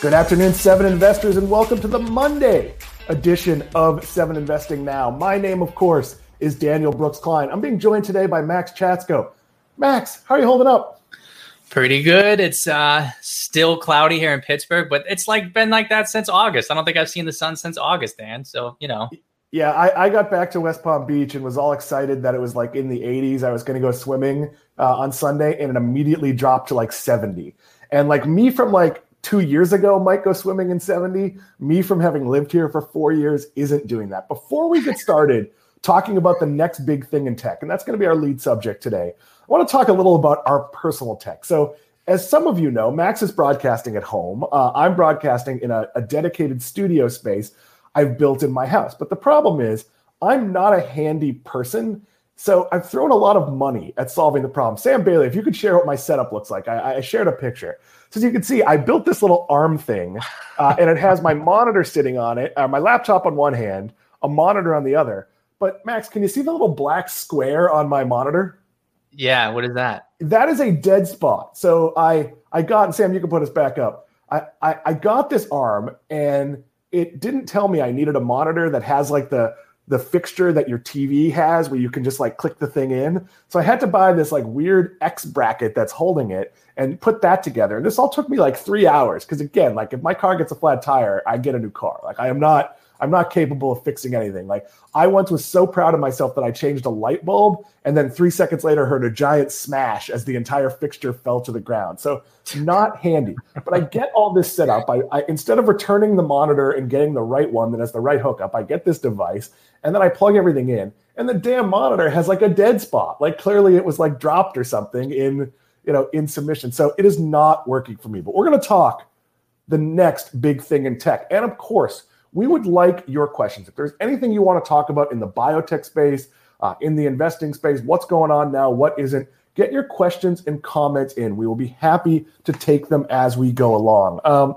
Good afternoon, Seven Investors, and welcome to the Monday edition of Seven Investing Now. My name, of course, is Daniel Brooks Kline. I'm being joined today by Maxx Chatsko. Max, how are you holding up? Pretty good. It's uh, still cloudy here in Pittsburgh, but it's like been like that since August. I don't think I've seen the sun since August, Dan. So you know. Yeah, I, I got back to West Palm Beach and was all excited that it was like in the 80s. I was going to go swimming uh, on Sunday, and it immediately dropped to like 70. And like me from like two years ago might go swimming in 70. Me from having lived here for four years isn't doing that. Before we get started talking about the next big thing in tech, and that's going to be our lead subject today, I want to talk a little about our personal tech. So, as some of you know, Max is broadcasting at home. Uh, I'm broadcasting in a, a dedicated studio space I've built in my house. But the problem is, I'm not a handy person. So I've thrown a lot of money at solving the problem. Sam Bailey, if you could share what my setup looks like, I, I shared a picture. So as you can see, I built this little arm thing, uh, and it has my monitor sitting on it, uh, my laptop on one hand, a monitor on the other. But Max, can you see the little black square on my monitor? Yeah, what is that? That is a dead spot. So I I got and Sam, you can put us back up. I, I, I got this arm and it didn't tell me I needed a monitor that has like the the fixture that your TV has where you can just like click the thing in. So I had to buy this like weird X bracket that's holding it and put that together. And this all took me like three hours. Cause again, like if my car gets a flat tire, I get a new car. Like I am not, I'm not capable of fixing anything. Like I once was so proud of myself that I changed a light bulb and then three seconds later heard a giant smash as the entire fixture fell to the ground. So not handy. But I get all this set up. I, I instead of returning the monitor and getting the right one that has the right hookup, I get this device and then I plug everything in. And the damn monitor has like a dead spot. Like clearly it was like dropped or something in you know in submission. So it is not working for me. But we're to talk the next big thing in tech. And of course, we would like your questions. If there's anything you want to talk about in the biotech space, uh, in the investing space, what's going on now, what isn't, get your questions and comments in. We will be happy to take them as we go along. Um,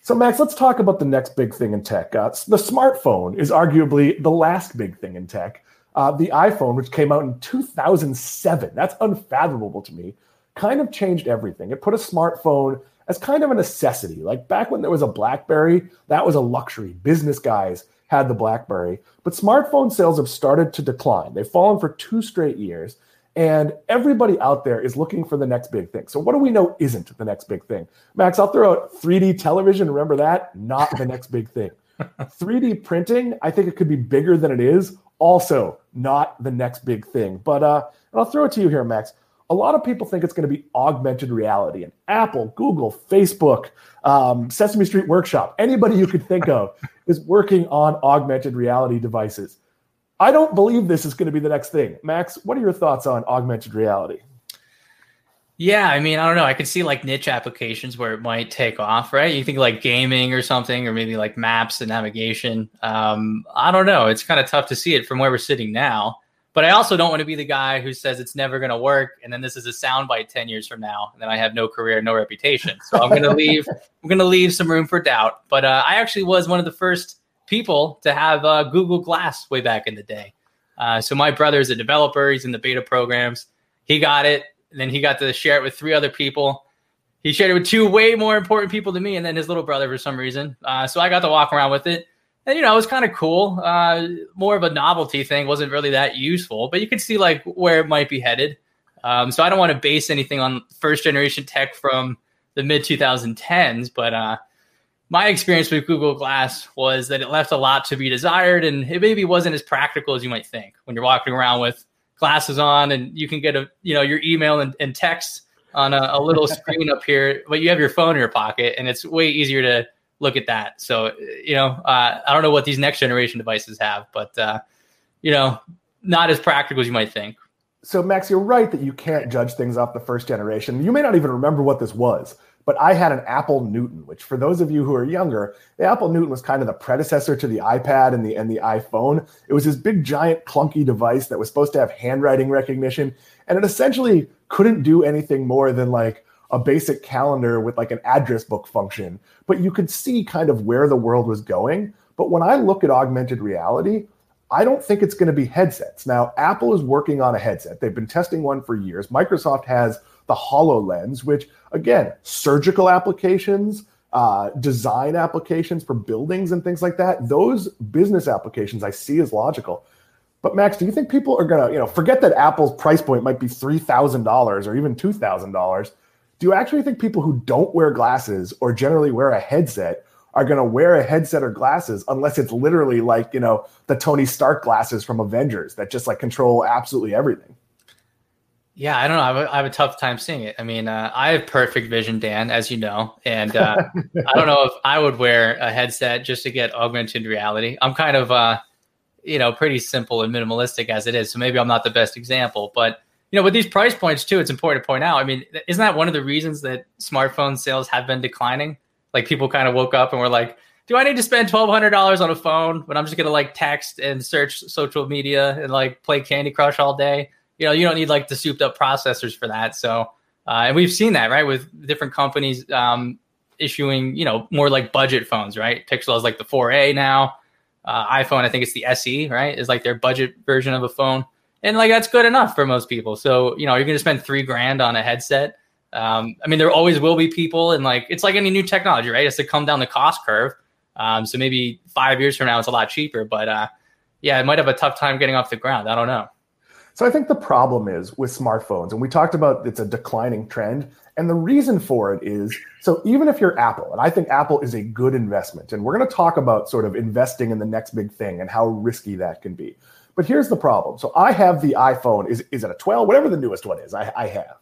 so, Max, let's talk about the next big thing in tech. Uh, the smartphone is arguably the last big thing in tech. Uh, the iPhone, which came out in 2007, that's unfathomable to me, kind of changed everything. It put a smartphone as kind of a necessity. Like back when there was a Blackberry, that was a luxury. Business guys had the Blackberry. But smartphone sales have started to decline. They've fallen for two straight years. And everybody out there is looking for the next big thing. So, what do we know isn't the next big thing? Max, I'll throw out 3D television. Remember that? Not the next big thing. 3D printing, I think it could be bigger than it is. Also, not the next big thing. But uh, and I'll throw it to you here, Max. A lot of people think it's going to be augmented reality, and Apple, Google, Facebook, um, Sesame Street Workshop, anybody you could think of is working on augmented reality devices. I don't believe this is going to be the next thing. Max, what are your thoughts on augmented reality? Yeah, I mean, I don't know. I could see like niche applications where it might take off, right? You think like gaming or something, or maybe like maps and navigation. Um, I don't know. It's kind of tough to see it from where we're sitting now. But I also don't want to be the guy who says it's never going to work, and then this is a soundbite ten years from now, and then I have no career, no reputation. So I'm going to leave. I'm going to leave some room for doubt. But uh, I actually was one of the first people to have uh, Google Glass way back in the day. Uh, so my brother is a developer. He's in the beta programs. He got it. And then he got to share it with three other people. He shared it with two way more important people than me, and then his little brother for some reason. Uh, so I got to walk around with it. And, you know, it was kind of cool. Uh, more of a novelty thing. Wasn't really that useful, but you could see like where it might be headed. Um, so I don't want to base anything on first generation tech from the mid 2010s, but uh, my experience with Google Glass was that it left a lot to be desired, and it maybe wasn't as practical as you might think when you're walking around with glasses on, and you can get a you know your email and, and text on a, a little screen up here, but you have your phone in your pocket, and it's way easier to look at that. So you know, uh, I don't know what these next generation devices have, but uh, you know, not as practical as you might think. So Max, you're right that you can't judge things off the first generation. You may not even remember what this was but I had an Apple Newton, which for those of you who are younger, the Apple Newton was kind of the predecessor to the iPad and the and the iPhone. It was this big giant clunky device that was supposed to have handwriting recognition and it essentially couldn't do anything more than like a basic calendar with like an address book function, but you could see kind of where the world was going. But when I look at augmented reality, I don't think it's going to be headsets. Now, Apple is working on a headset. They've been testing one for years. Microsoft has the HoloLens, which again, surgical applications, uh, design applications for buildings and things like that, those business applications I see as logical. But Max, do you think people are gonna, you know, forget that Apple's price point might be three thousand dollars or even two thousand dollars? Do you actually think people who don't wear glasses or generally wear a headset are going to wear a headset or glasses unless it's literally like you know the Tony Stark glasses from Avengers that just like control absolutely everything? Yeah, I don't know. I have, a, I have a tough time seeing it. I mean, uh, I have perfect vision, Dan, as you know, and uh, I don't know if I would wear a headset just to get augmented reality. I'm kind of, uh, you know, pretty simple and minimalistic as it is, so maybe I'm not the best example. But you know, with these price points too, it's important to point out. I mean, isn't that one of the reasons that smartphone sales have been declining? Like people kind of woke up and were like, "Do I need to spend twelve hundred dollars on a phone when I'm just gonna like text and search social media and like play Candy Crush all day?" you know, you don't need like the souped up processors for that. So, uh, and we've seen that, right, with different companies um, issuing, you know, more like budget phones, right? Pixel is like the 4A now. Uh, iPhone, I think it's the SE, right, is like their budget version of a phone. And like that's good enough for most people. So, you know, you're going to spend three grand on a headset. Um, I mean, there always will be people, and like it's like any new technology, right? It's to come down the cost curve. Um, so maybe five years from now, it's a lot cheaper. But uh, yeah, it might have a tough time getting off the ground. I don't know. So I think the problem is with smartphones, and we talked about it's a declining trend. And the reason for it is so even if you're Apple, and I think Apple is a good investment, and we're going to talk about sort of investing in the next big thing and how risky that can be. But here's the problem. So I have the iPhone, is, is it a 12? Whatever the newest one is, I, I have.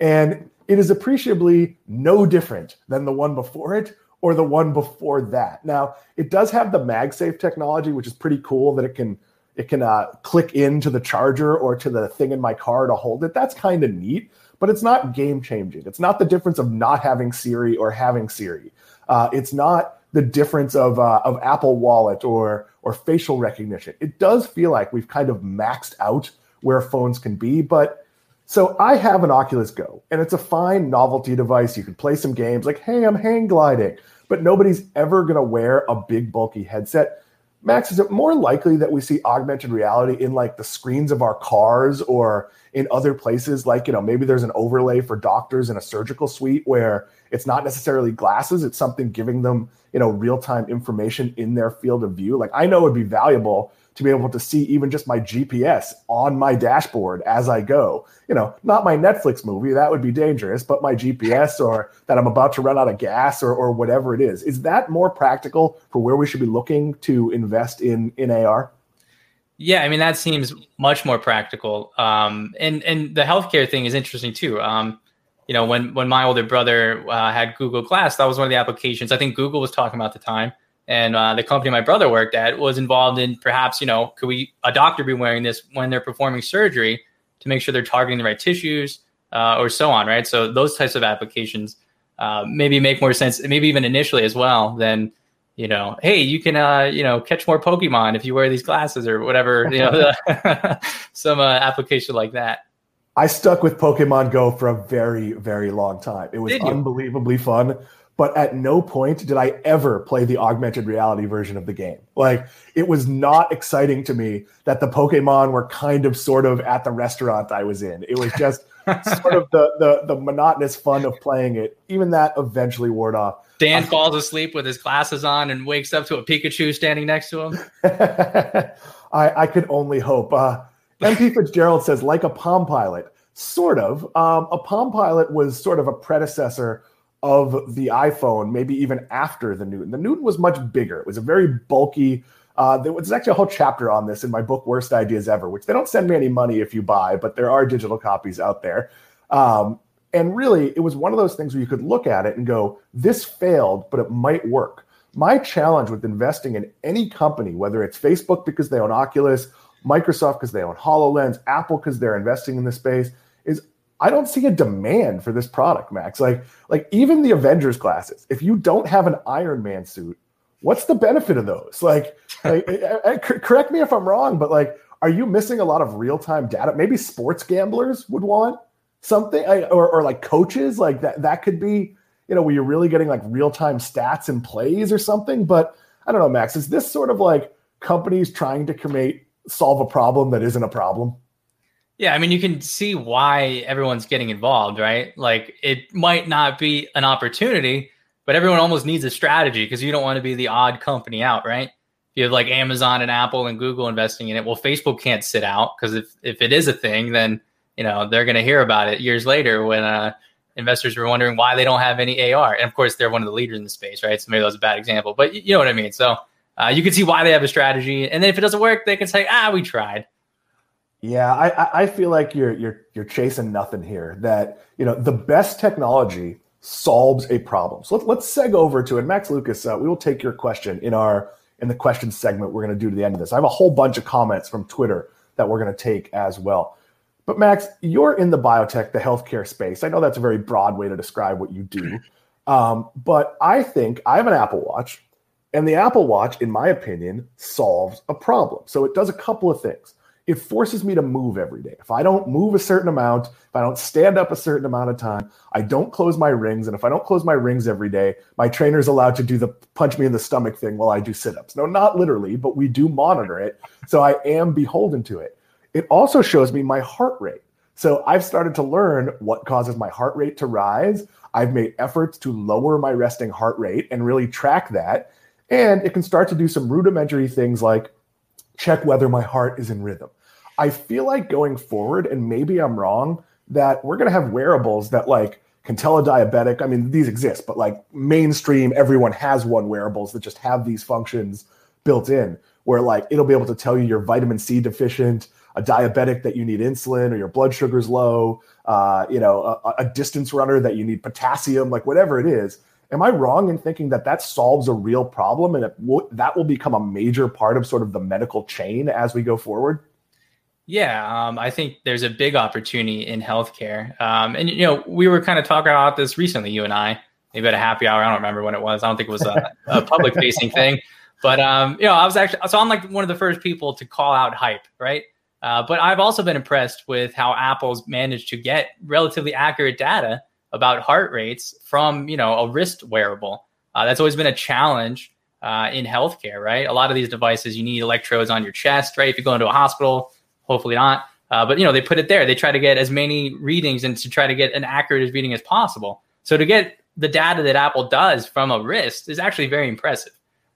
And it is appreciably no different than the one before it or the one before that. Now, it does have the MagSafe technology, which is pretty cool that it can it can uh, click into the charger or to the thing in my car to hold it. That's kind of neat, but it's not game changing. It's not the difference of not having Siri or having Siri. Uh, it's not the difference of uh, of Apple Wallet or or facial recognition. It does feel like we've kind of maxed out where phones can be, but so I have an Oculus Go, and it's a fine novelty device. You can play some games like, hey, I'm hang gliding, but nobody's ever going to wear a big bulky headset Max, is it more likely that we see augmented reality in like the screens of our cars or in other places? Like, you know, maybe there's an overlay for doctors in a surgical suite where it's not necessarily glasses, it's something giving them, you know, real time information in their field of view. Like, I know it would be valuable to be able to see even just my GPS on my dashboard as I go. You know, not my Netflix movie, that would be dangerous, but my GPS or that I'm about to run out of gas or, or whatever it is. Is that more practical for where we should be looking to invest in, in AR? Yeah, I mean that seems much more practical. Um, and and the healthcare thing is interesting too. Um, you know, when when my older brother uh, had Google Glass, that was one of the applications I think Google was talking about at the time and uh, the company my brother worked at was involved in perhaps you know could we a doctor be wearing this when they're performing surgery to make sure they're targeting the right tissues uh, or so on right? So those types of applications uh, maybe make more sense maybe even initially as well than you know hey you can uh, you know catch more pokemon if you wear these glasses or whatever you know some uh, application like that. I stuck with Pokemon Go for a very, very long time. It was unbelievably fun but at no point did I ever play the augmented reality version of the game. Like it was not exciting to me that the Pokemon were kind of sort of at the restaurant I was in. It was just sort of the, the the monotonous fun of playing it. Even that eventually wore off. Dan falls asleep with his glasses on and wakes up to a Pikachu standing next to him. I, I could only hope. Uh, MP Fitzgerald says, like a Palm Pilot, sort of. Um, a Palm Pilot was sort of a predecessor of the iPhone, maybe even after the Newton. The Newton was much bigger. It was a very bulky. Uh, there was actually a whole chapter on this in my book, Worst Ideas Ever, which they don't send me any money if you buy, but there are digital copies out there. Um, and really, it was one of those things where you could look at it and go, this failed, but it might work. My challenge with investing in any company, whether it's Facebook because they own Oculus, Microsoft because they own HoloLens, Apple because they're investing in this space, I don't see a demand for this product, Max. Like, like even the Avengers classes, if you don't have an Iron Man suit, what's the benefit of those? Like, like I, I, correct me if I'm wrong, but like, are you missing a lot of real time data? Maybe sports gamblers would want something, or, or like coaches, like that. That could be, you know, where you're really getting like real time stats and plays or something. But I don't know, Max. Is this sort of like companies trying to create solve a problem that isn't a problem? Yeah, I mean, you can see why everyone's getting involved, right? Like, it might not be an opportunity, but everyone almost needs a strategy because you don't want to be the odd company out, right? If you have like Amazon and Apple and Google investing in it, well, Facebook can't sit out because if if it is a thing, then you know they're going to hear about it years later when uh, investors were wondering why they don't have any AR. And of course, they're one of the leaders in the space, right? So maybe that was a bad example, but you know what I mean. So uh, you can see why they have a strategy, and then if it doesn't work, they can say, "Ah, we tried." Yeah, I, I feel like you're you're you're chasing nothing here. That you know the best technology solves a problem. So let, let's seg over to it. Max Lucas, uh, we will take your question in our in the question segment we're going to do to the end of this. I have a whole bunch of comments from Twitter that we're going to take as well. But Max, you're in the biotech, the healthcare space. I know that's a very broad way to describe what you do. Um, but I think I have an Apple Watch, and the Apple Watch, in my opinion, solves a problem. So it does a couple of things it forces me to move every day. If I don't move a certain amount, if I don't stand up a certain amount of time, I don't close my rings. And if I don't close my rings every day, my trainer is allowed to do the punch me in the stomach thing while I do sit ups. No, not literally, but we do monitor it. So I am beholden to it. It also shows me my heart rate. So I've started to learn what causes my heart rate to rise. I've made efforts to lower my resting heart rate and really track that. And it can start to do some rudimentary things like check whether my heart is in rhythm. I feel like going forward, and maybe I'm wrong, that we're going to have wearables that like can tell a diabetic. I mean, these exist, but like mainstream, everyone has one wearables that just have these functions built in where like it'll be able to tell you you're vitamin C deficient, a diabetic that you need insulin or your blood sugar's low, uh, you know, a, a distance runner that you need potassium, like whatever it is. Am I wrong in thinking that that solves a real problem and will, that will become a major part of sort of the medical chain as we go forward? Yeah, um, I think there's a big opportunity in healthcare. Um, and, you know, we were kind of talking about this recently, you and I, maybe at a happy hour. I don't remember when it was. I don't think it was a, a public facing thing. But, um, you know, I was actually, so I'm like one of the first people to call out hype, right? Uh, but I've also been impressed with how Apple's managed to get relatively accurate data about heart rates from, you know, a wrist wearable. Uh, that's always been a challenge uh, in healthcare, right? A lot of these devices, you need electrodes on your chest, right? If you go into a hospital, hopefully not. Uh, but you know, they put it there. They try to get as many readings and to try to get an accurate reading as possible. So to get the data that Apple does from a wrist is actually very impressive.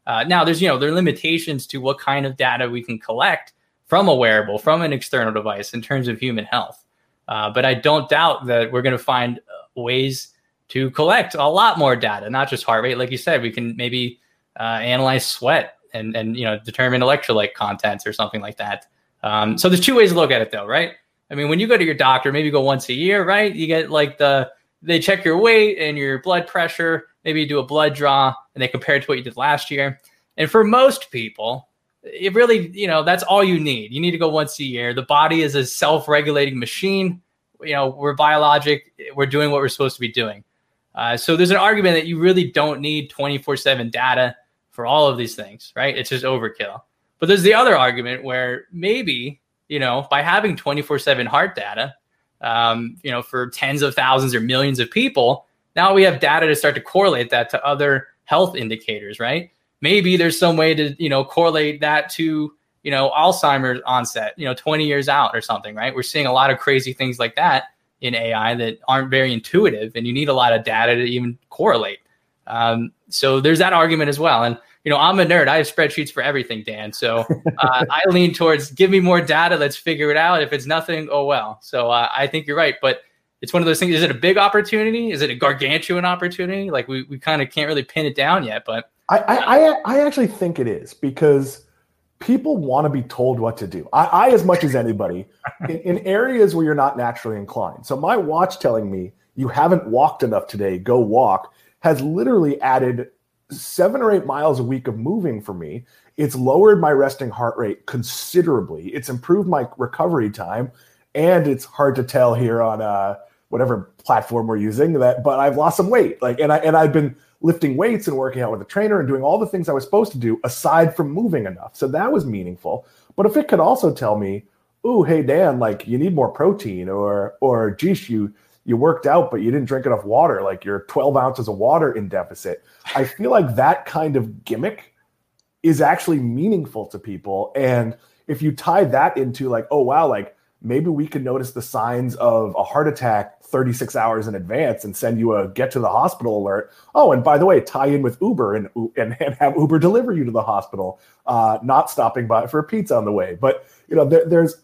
Uh, now, there's you know there are limitations to what kind of data we can collect from a wearable, from an external device in terms of human health. Uh, but I don't doubt that we're going to find uh, ways to collect a lot more data, not just heart rate. Like you said, we can maybe uh, analyze sweat and and you know determine electrolyte contents or something like that. Um, so there's two ways to look at it though, right? I mean, when you go to your doctor, maybe you go once a year, right? You get like the they check your weight and your blood pressure. Maybe you do a blood draw and they compare it to what you did last year. And for most people, it really, you know, that's all you need. You need to go once a year. The body is a self-regulating machine. You know, we're biologic. We're doing what we're supposed to be doing. Uh, so there's an argument that you really don't need 24/7 data for all of these things, right? It's just overkill. But there's the other argument where maybe, you know, by having 24 7 heart data, um, you know, for tens of thousands or millions of people, now we have data to start to correlate that to other health indicators, right? Maybe there's some way to, you know, correlate that to, you know, Alzheimer's onset, you know, 20 years out or something, right? We're seeing a lot of crazy things like that in AI that aren't very intuitive, and you need a lot of data to even correlate. Um, so there's that argument as well. And you know, I'm a nerd. I have spreadsheets for everything, Dan. So uh, I lean towards give me more data. Let's figure it out. If it's nothing, oh well. So uh, I think you're right. But it's one of those things. Is it a big opportunity? Is it a gargantuan opportunity? Like we, we kind of can't really pin it down yet. But I, I, I actually think it is because people want to be told what to do. I, I as much as anybody, in, in areas where you're not naturally inclined. So my watch telling me you haven't walked enough today, go walk, has literally added seven or eight miles a week of moving for me. It's lowered my resting heart rate considerably. It's improved my recovery time, and it's hard to tell here on uh, whatever platform we're using that. But I've lost some weight, like, and I and I've been lifting weights and working out with a trainer and doing all the things I was supposed to do aside from moving enough. So that was meaningful. But if it could also tell me, "Oh, hey Dan, like you need more protein," or or geez, you you worked out, but you didn't drink enough water. Like you're 12 ounces of water in deficit. I feel like that kind of gimmick is actually meaningful to people. And if you tie that into like, oh, wow, like maybe we can notice the signs of a heart attack 36 hours in advance and send you a get to the hospital alert. Oh, and by the way, tie in with Uber and and, and have Uber deliver you to the hospital, uh, not stopping by for a pizza on the way. But you know, there, there's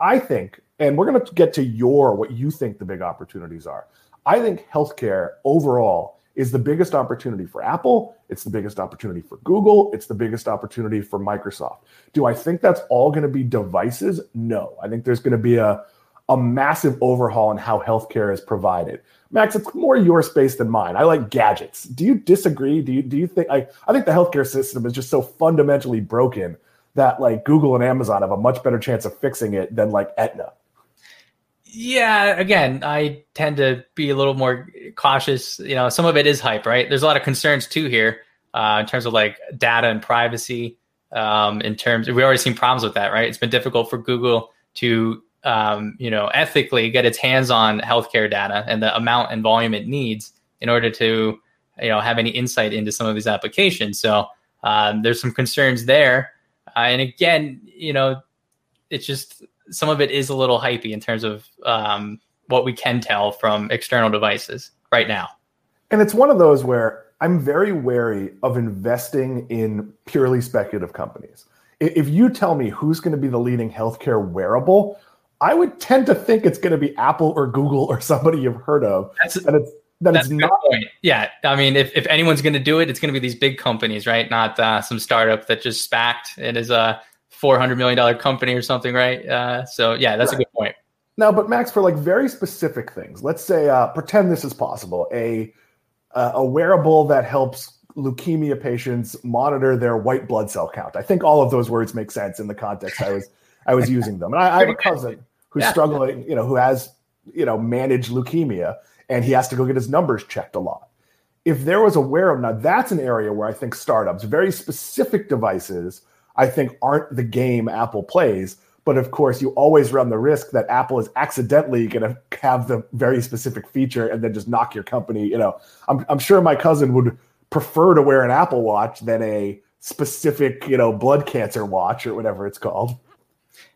I think, and we're going to get to your what you think the big opportunities are. I think healthcare overall is the biggest opportunity for Apple. It's the biggest opportunity for Google. It's the biggest opportunity for Microsoft. Do I think that's all going to be devices? No. I think there's going to be a, a massive overhaul in how healthcare is provided. Max, it's more your space than mine. I like gadgets. Do you disagree? Do you do you think I, I think the healthcare system is just so fundamentally broken that like Google and Amazon have a much better chance of fixing it than like Aetna? Yeah, again, I tend to be a little more cautious. You know, some of it is hype, right? There's a lot of concerns too here uh, in terms of like data and privacy. Um, in terms, we've already seen problems with that, right? It's been difficult for Google to, um, you know, ethically get its hands on healthcare data and the amount and volume it needs in order to, you know, have any insight into some of these applications. So um, there's some concerns there. Uh, and again, you know, it's just some of it is a little hypey in terms of um, what we can tell from external devices right now. And it's one of those where I'm very wary of investing in purely speculative companies. If you tell me who's going to be the leading healthcare wearable, I would tend to think it's going to be Apple or Google or somebody you've heard of. That's, and it's that it's not. Point. Yeah, I mean, if, if anyone's going to do it, it's going to be these big companies, right? Not uh, some startup that just spacked and is a four hundred million dollar company or something, right? Uh, so yeah, that's right. a good point. Now, but Max, for like very specific things, let's say uh, pretend this is possible a uh, a wearable that helps leukemia patients monitor their white blood cell count. I think all of those words make sense in the context I was I was using them. And I, I have a cousin who's yeah. struggling, you know, who has you know managed leukemia, and he has to go get his numbers checked a lot. If there was a wearable, now that's an area where I think startups, very specific devices I think aren't the game Apple plays. But of course, you always run the risk that Apple is accidentally going to have the very specific feature and then just knock your company. You know, I'm, I'm sure my cousin would prefer to wear an Apple Watch than a specific, you know, blood cancer watch or whatever it's called.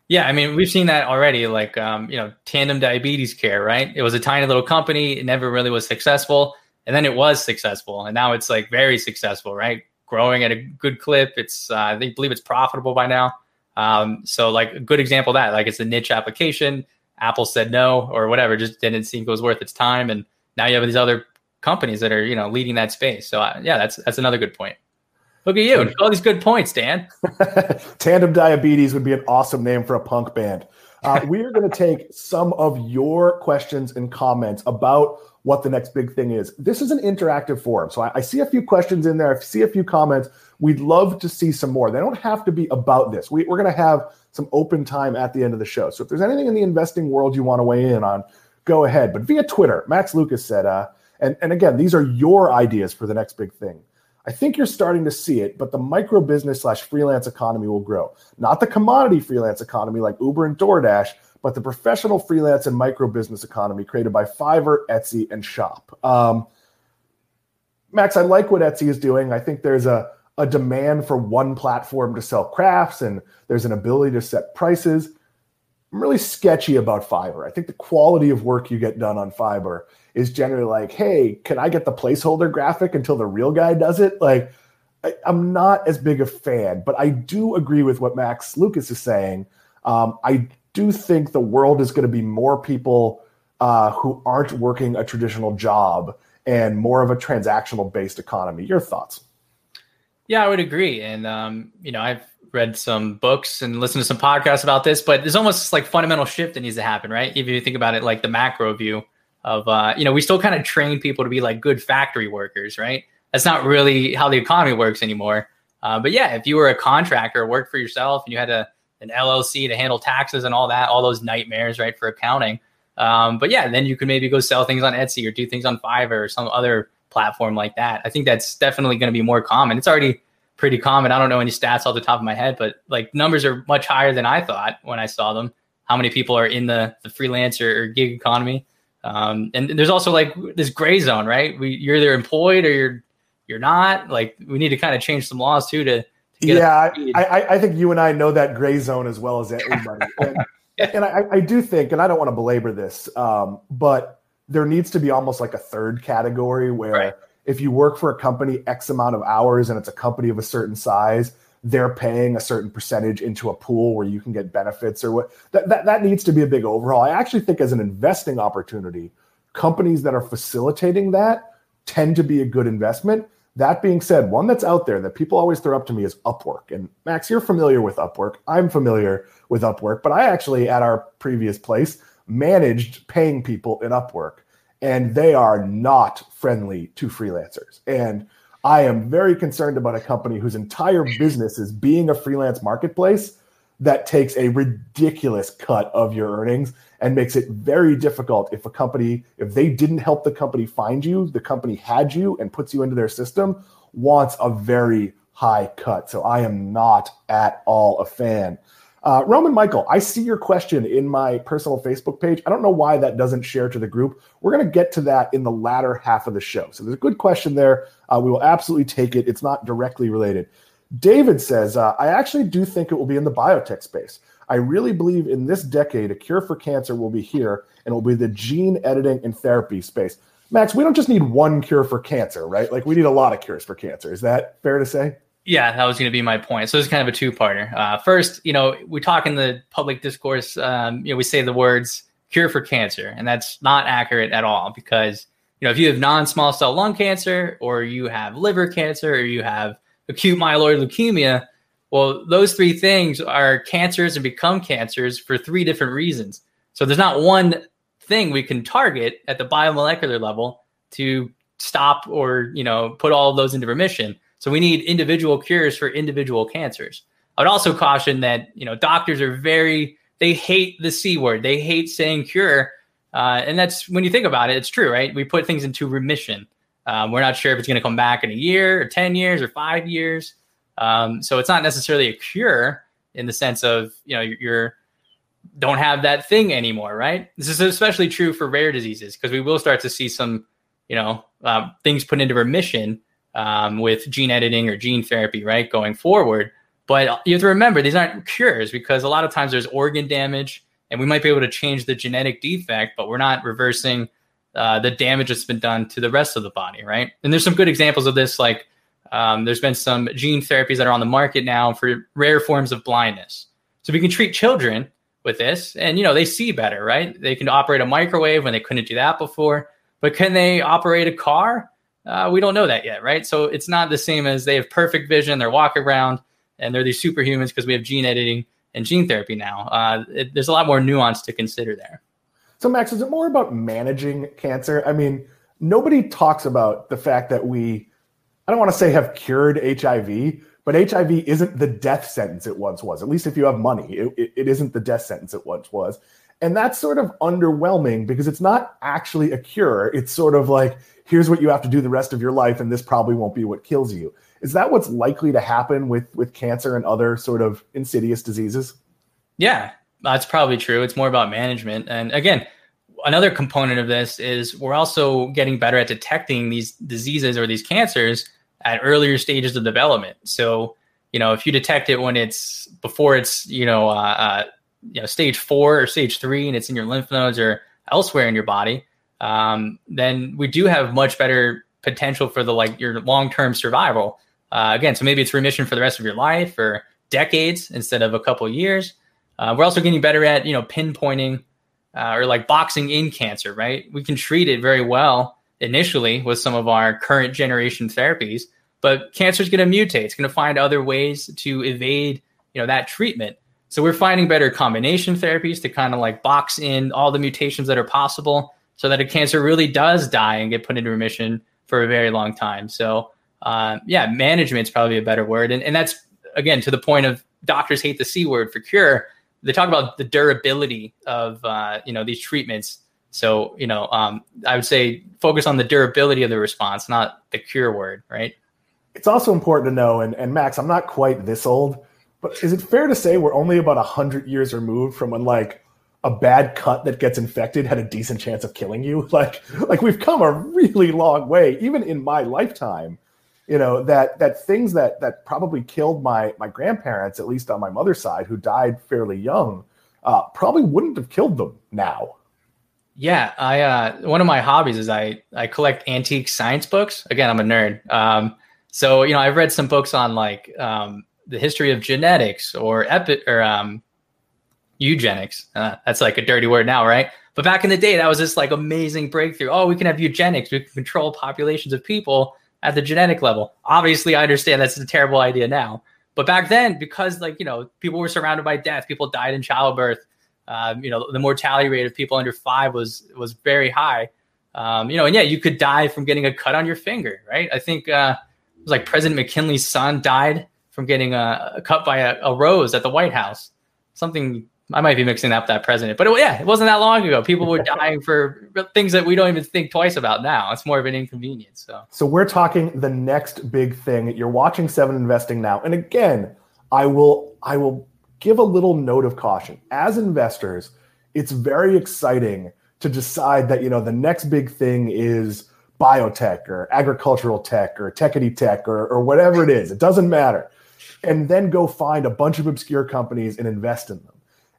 Yeah, I mean, we've seen that already. Like, um, you know, Tandem Diabetes Care, right? It was a tiny little company. It never really was successful, and then it was successful, and now it's like very successful, right? Growing at a good clip. It's uh, I think believe it's profitable by now. Um, so like a good example of that, like it's a niche application. Apple said no or whatever, just didn't think it was worth its time, and now you have these other companies that are you know leading that space. So uh, yeah, that's that's another good point. Look at you, all these good points, Dan. Tandem Diabetes would be an awesome name for a punk band. Uh, we are going to take some of your questions and comments about what the next big thing is. This is an interactive forum. So I, I, see a few questions in there. I see a few comments. We'd love to see some more. They don't have to be about this. We, we're going to have some open time at the end of the show. So if there's anything in the investing world you want to weigh in on, go ahead. But via Twitter, Max Lucas said, uh, and, and again, these are your ideas for the next big thing. I think you're starting to see it, but the micro business slash freelance economy will grow. Not the commodity freelance economy like Uber and DoorDash, but the professional freelance and micro business economy created by Fiverr, Etsy, and Shop. Um, Max, I like what Etsy is doing. I think there's a, a demand for one platform to sell crafts, and there's an ability to set prices. I'm really sketchy about Fiverr. I think the quality of work you get done on Fiverr is generally like, hey, can I get the placeholder graphic until the real guy does it? Like, I, am not as big a fan, but I do agree with what Max Lucas is saying. Um, I do think the world is going to be more people uh, who aren't working a traditional job and more of a transactional based economy. Your thoughts? Yeah, I would agree. And, um, you know, I've read some books and listened to some podcasts about this, but there's almost this, like fundamental shift that needs to happen, right? If you think about it like the macro view of, uh, you know, we still kind of train people to be like good factory workers, right? That's not really how the economy works anymore. Uh, but yeah, if you were a contractor, worked for yourself, and you had a an LLC to handle taxes and all that, all those nightmares, right, for accounting. Um, but yeah, then you could maybe go sell things on Etsy or do things on Fiverr or some other platform like that. I think that's definitely going to be more common. It's already pretty common. I don't know any stats off the top of my head, but like numbers are much higher than I thought when I saw them. How many people are in the the freelance or, or gig economy? Um, and there's also like this gray zone, right? We, you're either employed or you're you're not. Like we need to kind of change some laws too to yeah, I, I, I, think you and I know that gray zone as well as anybody. and, Yeah. And I, I, do think, and I don't want to belabor this, um, but there needs to be almost like a third category where right. if you work for a company X amount of hours and it's a company of a certain size, they're paying a certain percentage into a pool where you can get benefits or what that, that, that needs to be a big overhaul. I actually think as an investing opportunity, companies that are facilitating that tend to be a good investment. That being said, one that's out there that people always throw up to me is Upwork. And Max, you're familiar with Upwork. I'm familiar with Upwork, but I actually, at our previous place, managed paying people in Upwork, and they are not friendly to freelancers. And I am very concerned about a company whose entire business is being a freelance marketplace that takes a ridiculous cut of your earnings and makes it very difficult if a company if they didn't help the company find you the company had you and puts you into their system wants a very high cut. So i am not at all a fan. Uh, roman michael i see your question in my personal facebook page. I don't know why that doesn't share to the group. We're going to get to that in the latter half of the show. So there's a good question there. Uh, we will absolutely take it. It's not directly related David says, uh, I actually do think it will be in the biotech space. I really believe in this decade, a cure for cancer will be here and it will be the gene editing and therapy space. Max, we don't just need one cure for cancer, right? Like we need a lot of cures for cancer. Is that fair to say? Yeah, that was going to be my point. So it's kind of a two-parter. Uh, first, you know, we talk in the public discourse. Um, you know, we say the words "cure for cancer," and that's not accurate at all because you know if you have non-small cell lung cancer, or you have liver cancer, or you have acute myeloid leukemia. Well, those three things are cancers and become cancers for three different reasons. So there's not one thing we can target at the biomolecular level to stop or you know put all of those into remission. So we need individual cures for individual cancers. I would also caution that you know doctors are very they hate the c word. They hate saying cure, uh, and that's when you think about it, it's true, right? We put things into remission. Um, we're not sure if it's going to come back in a year or 10 years or five years. Um, so it's not necessarily a cure in the sense of, you know, you're, you're don't have that thing anymore, right? This is especially true for rare diseases because we will start to see some, you know, um, things put into remission um, with gene editing or gene therapy, right, going forward. But you have to remember these aren't cures because a lot of times there's organ damage, and we might be able to change the genetic defect, but we're not reversing uh, the damage that's been done to the rest of the body, right? And there's some good examples of this, like um, there's been some gene therapies that are on the market now for rare forms of blindness. So we can treat children with this, and you know they see better, right? They can operate a microwave when they couldn't do that before, but can they operate a car? Uh, we don't know that yet, right? So it's not the same as they have perfect vision, they're walking around, and they're these superhumans because we have gene editing and gene therapy now. Uh, it, there's a lot more nuance to consider there. So, Max, is it more about managing cancer? I mean, nobody talks about the fact that we, I don't want to say have cured HIV, but HIV isn't the death sentence it once was. At least if you have money, it, it, it isn't the death sentence it once was. And that's sort of underwhelming because it's not actually a cure. It's sort of like, here's what you have to do the rest of your life, and this probably won't be what kills you. Is that what's likely to happen with, with cancer and other sort of insidious diseases? Yeah, that's probably true. It's more about management. And again, another component of this is we're also getting better at detecting these diseases or these cancers at earlier stages of development. So, you know, if you detect it when it's before it's, you know, uh, uh, you know, stage four or stage three, and it's in your lymph nodes or elsewhere in your body, um, then we do have much better potential for the like your long term survival. Uh, again, so maybe it's remission for the rest of your life or decades instead of a couple years. Uh, we're also getting better at you know pinpointing uh, or like boxing in cancer. Right, we can treat it very well initially with some of our current generation therapies, but cancer is going to mutate. It's going to find other ways to evade you know that treatment. So we're finding better combination therapies to kind of like box in all the mutations that are possible, so that a cancer really does die and get put into remission for a very long time. So uh, yeah, management is probably a better word, and and that's again to the point of doctors hate the c word for cure they talk about the durability of uh, you know these treatments. So you know, um, I would say focus on the durability of the response, not the cure word, right? It's also important to know, and, and Max, I'm not quite this old, but is it fair to say we're only about hundred years removed from when like a bad cut that gets infected had a decent chance of killing you? Like, like we've come a really long way, even in my lifetime you know that that things that that probably killed my my grandparents at least on my mother's side who died fairly young uh, probably wouldn't have killed them now. Yeah, I uh, one of my hobbies is I I collect antique science books. Again, I'm a nerd. Um, so you know, I've read some books on like um, the history of genetics or epi- or um, eugenics. Uh, that's like a dirty word now, right? But back in the day, that was this like amazing breakthrough. Oh, we can have eugenics. We can control populations of people at the genetic level. Obviously, I understand that's a terrible idea now. But back then, because like you know, people were surrounded by death, people died in childbirth. Um, you know, the mortality rate of people under five was was very high. Um, you know, and yeah, you could die from getting a cut on your finger, right? I think uh, it was like President McKinley's son died from getting a, a cut by a, a, rose at the White House. Something I might be mixing up that president, but it, yeah, it wasn't that long ago. People were dying for things that we don't even think twice about now. It's more of an inconvenience. So, so we're talking the next big thing. You're watching Seven Investing now, and again, I will I will give a little note of caution. As investors, it's very exciting to decide that you know the next big thing is biotech or agricultural tech or techity tech or, or whatever it is. It doesn't matter and then go find a bunch of obscure companies and invest in them.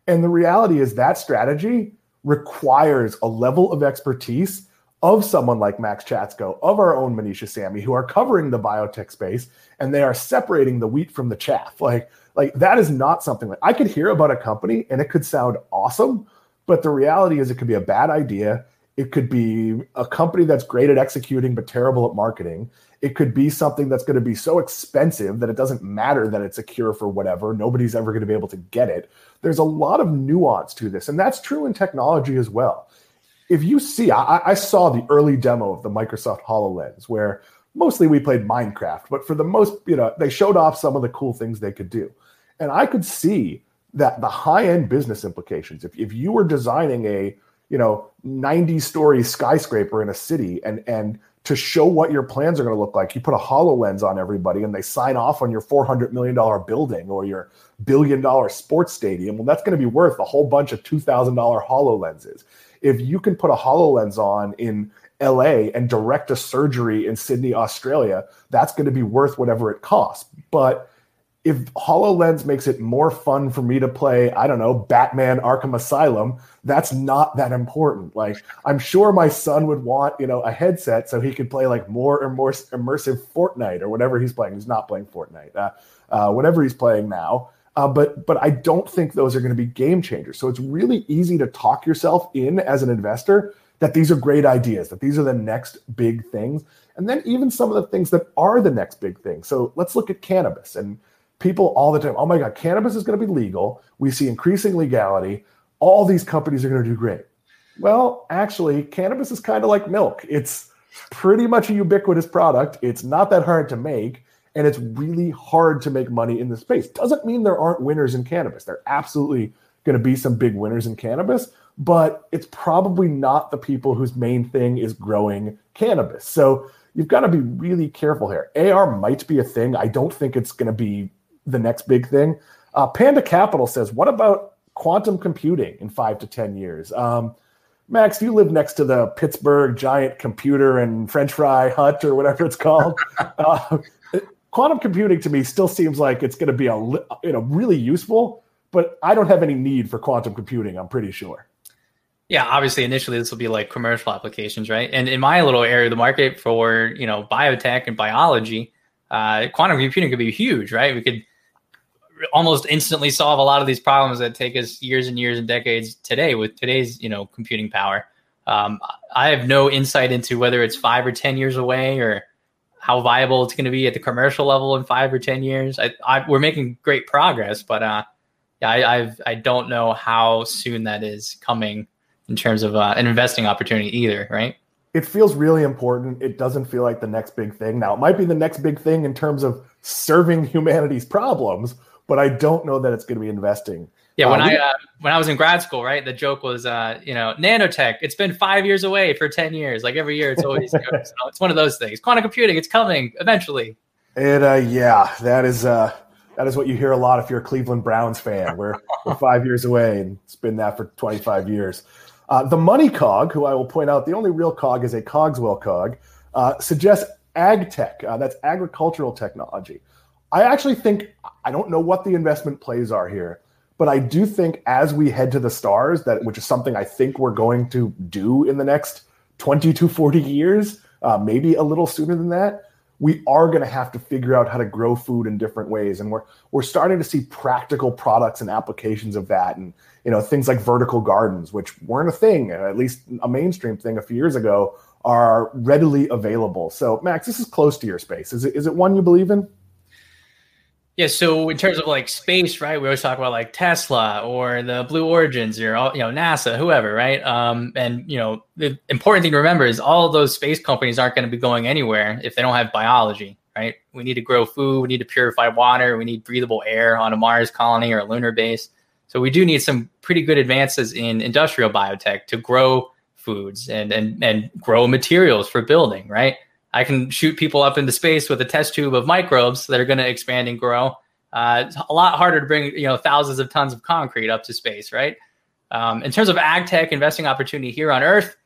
And the reality is that strategy requires a level of expertise of someone like Maxx Chatsko, of our own Manisha Sammy, who are covering the biotech space and they are separating the wheat from the chaff. Like, like that is not something like I could hear about a company and it could sound awesome, but the reality is it could be a bad idea. It could be a company that's great at executing but terrible at marketing. It could be something that's going to be so expensive that it doesn't matter that it's a cure for whatever. Nobody's ever going to be able to get it. There's a lot of nuance to this, and that's true in technology as well. If you see, I, I saw the early demo of the Microsoft HoloLens where mostly we played Minecraft, but for the most, you know, they showed off some of the cool things they could do. And I could see that the high end business implications, if, if you were designing a, you know, 90 story skyscraper in a city and, and to show what your plans are going to look like. You put a HoloLens on everybody and they sign off on your $400 million building or your billion dollar sports stadium. Well, that's going to be worth a whole bunch of $2,000 HoloLenses. If you can put a HoloLens on in LA and direct a surgery in Sydney, Australia, that's going to be worth whatever it costs. But if HoloLens makes it more fun for me to play, I don't know, Batman Arkham Asylum, that's not that important. Like, I'm sure my son would want, you know, a headset so he could play like more and more immersive Fortnite or whatever he's playing. He's not playing Fortnite, uh, uh, whatever he's playing now. Uh, but but I don't think those are going to be game changers. So it's really easy to talk yourself in as an investor that these are great ideas, that these are the next big things, and then even some of the things that are the next big thing. So let's look at cannabis and people all the time, oh my God, cannabis is going to be legal. We see increasing legality. All these companies are going to do great. Well, actually, cannabis is kind of like milk. It's pretty much a ubiquitous product. It's not that hard to make, and it's really hard to make money in the space. Doesn't mean there aren't winners in cannabis. There absolutely going to be some big winners in cannabis, but it's probably not the people whose main thing is growing cannabis. So you've got to be really careful here. AR might be a thing. I don't think it's going to be the next big thing. Uh, Panda Capital says, what about quantum computing in five to 10 years? Um, Max, you live next to the Pittsburgh giant computer and French fry hut or whatever it's called. uh, quantum computing to me still seems like it's going to be a you know really useful, but I don't have any need for quantum computing. I'm pretty sure. Yeah, obviously, initially this will be like commercial applications, right? And in my little area of the market for you know biotech and biology, uh, quantum computing could be huge, right? We could almost instantly solve a lot of these problems that take us years and years and decades today with today's you know computing power. Um, I have no insight into whether it's five or ten years away or how viable it's going to be at the commercial level in five or ten years. I, I we're making great progress, but uh, yeah, I I've, I do not know how soon that is coming in terms of uh, an investing opportunity either. Right? It feels really important. It doesn't feel like the next big thing. Now, it might be the next big thing in terms of serving humanity's problems, but I don't know that it's going to be investing. Yeah, when uh, I uh, when I was in grad school, right, the joke was, uh, you know, nanotech. It's been five years away for ten years. Like every year, it's always so it's one of those things. Quantum computing, it's coming eventually. And uh, yeah, that is uh, that is what you hear a lot if you're a Cleveland Browns fan. We're, we're five years away, and it's been that for 25 years. Uh, the money cog, who I will point out, the only real cog is a Cogswell cog, uh, suggests ag tech. Uh, that's agricultural technology. I actually think I don't know what the investment plays are here, But I do think as we head to the stars, that which is something I think we're going to do in the next 20 to 40 years, uh, maybe a little sooner than that, we are going to have to figure out how to grow food in different ways. And we're we're starting to see practical products and applications of that. And you know, things like vertical gardens, which weren't a thing, at least a mainstream thing a few years ago, are readily available. So Max, this is close to your space. Is it is it one you believe in? Yeah, so in terms of like space, right? We always talk about like Tesla or the Blue Origins or all, you know NASA, whoever, right? Um, and you know the important thing to remember is all those space companies aren't going to be going anywhere if they don't have biology, right? We need to grow food, we need to purify water, we need breathable air on a Mars colony or a lunar base. So we do need some pretty good advances in industrial biotech to grow foods and and and grow materials for building, right? I can shoot people up into space with a test tube of microbes that are going to expand and grow. Uh, it's a lot harder to bring you know thousands of tons of concrete up to space, right? Um, in terms of ag tech investing opportunity here on Earth,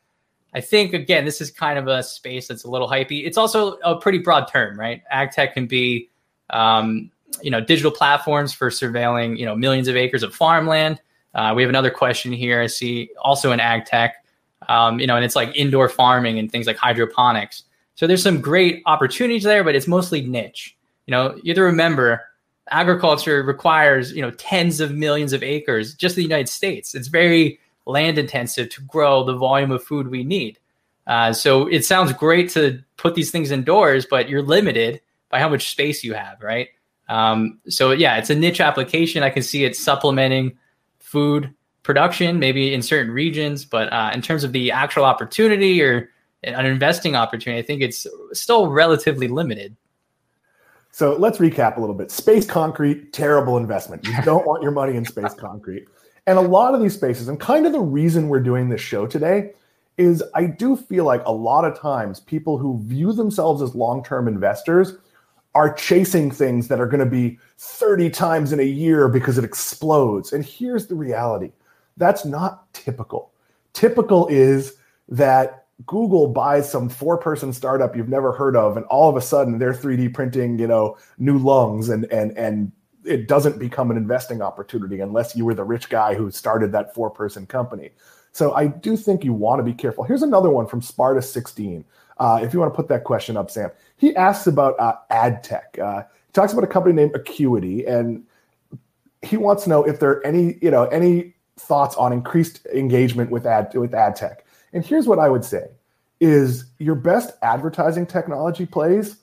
I think again this is kind of a space that's a little hypey. It's also a pretty broad term, right? Ag tech can be um, you know digital platforms for surveilling you know millions of acres of farmland. Uh, we have another question here. I see also in ag tech, um, you know, and it's like indoor farming and things like hydroponics. So there's some great opportunities there, but it's mostly niche. You know, you have to remember agriculture requires, you know, tens of millions of acres, just in the United States. It's very land intensive to grow the volume of food we need. Uh, so it sounds great to put these things indoors, but you're limited by how much space you have, right? Um, so yeah, it's a niche application. I can see it supplementing food production, maybe in certain regions, but uh, in terms of the actual opportunity or an investing opportunity, I think it's still relatively limited. So let's recap a little bit. Space concrete, terrible investment. You don't want your money in space concrete. And a lot of these spaces, and kind of the reason we're doing this show today, is I do feel like a lot of times people who view themselves as long term investors are chasing things that are going to be 30 times in a year because it explodes. And here's the reality that's not typical. Typical is that Google buys some four person startup you've never heard of, and all of a sudden they're 3D printing, you know, new lungs, and and and it doesn't become an investing opportunity unless you were the rich guy who started that four person company. So I do think you want to be careful. Here's another one from Sparta 16. Uh, if you want to put that question up, Sam, he asks about uh, ad tech. Uh, he talks about a company named Acuity, and he wants to know if there are any, you know, any thoughts on increased engagement with ad with ad tech. And here's what I would say is your best advertising technology plays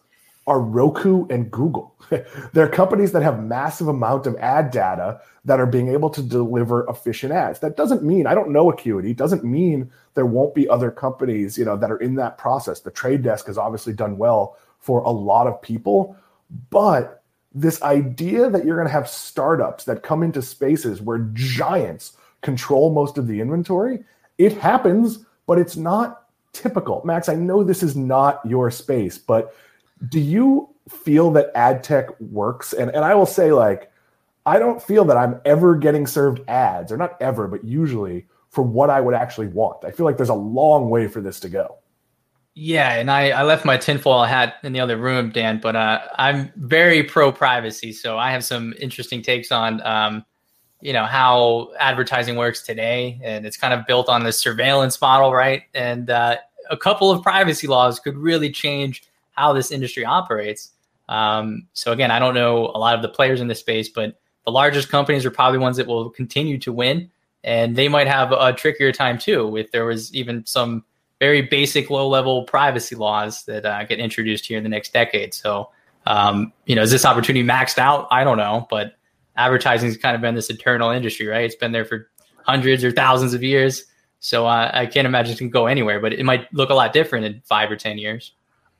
are Roku and Google. They're companies that have massive amount of ad data that are being able to deliver efficient ads. That doesn't mean I don't know Acuity. Doesn't mean there won't be other companies, you know, that are in that process. The Trade Desk has obviously done well for a lot of people, but this idea that you're going to have startups that come into spaces where giants control most of the inventory, it happens but it's not typical. Maxx, I know this is not your space, but do you feel that ad tech works? And and I will say, like, I don't feel that I'm ever getting served ads, or not ever, but usually for what I would actually want. I feel like there's a long way for this to go. Yeah, and I, I left my tinfoil hat in the other room, Dan, but uh, I'm very pro privacy, so I have some interesting takes on um, you know how advertising works today. And it's kind of built on this surveillance model right? And uh, a couple of privacy laws could really change how this industry operates. Um, so again i don't know a lot of the players in this space but the largest companies are probably ones that will continue to win. And they might have a trickier time too if there was even some very basic low level privacy laws that uh, get introduced here in the next decade. So um, you know is this opportunity maxed out? I don't know but advertising's kind of been this eternal industry, right? It's been there for hundreds or thousands of years. So uh, I can't imagine it can go anywhere, but it might look a lot different in five or 10 years.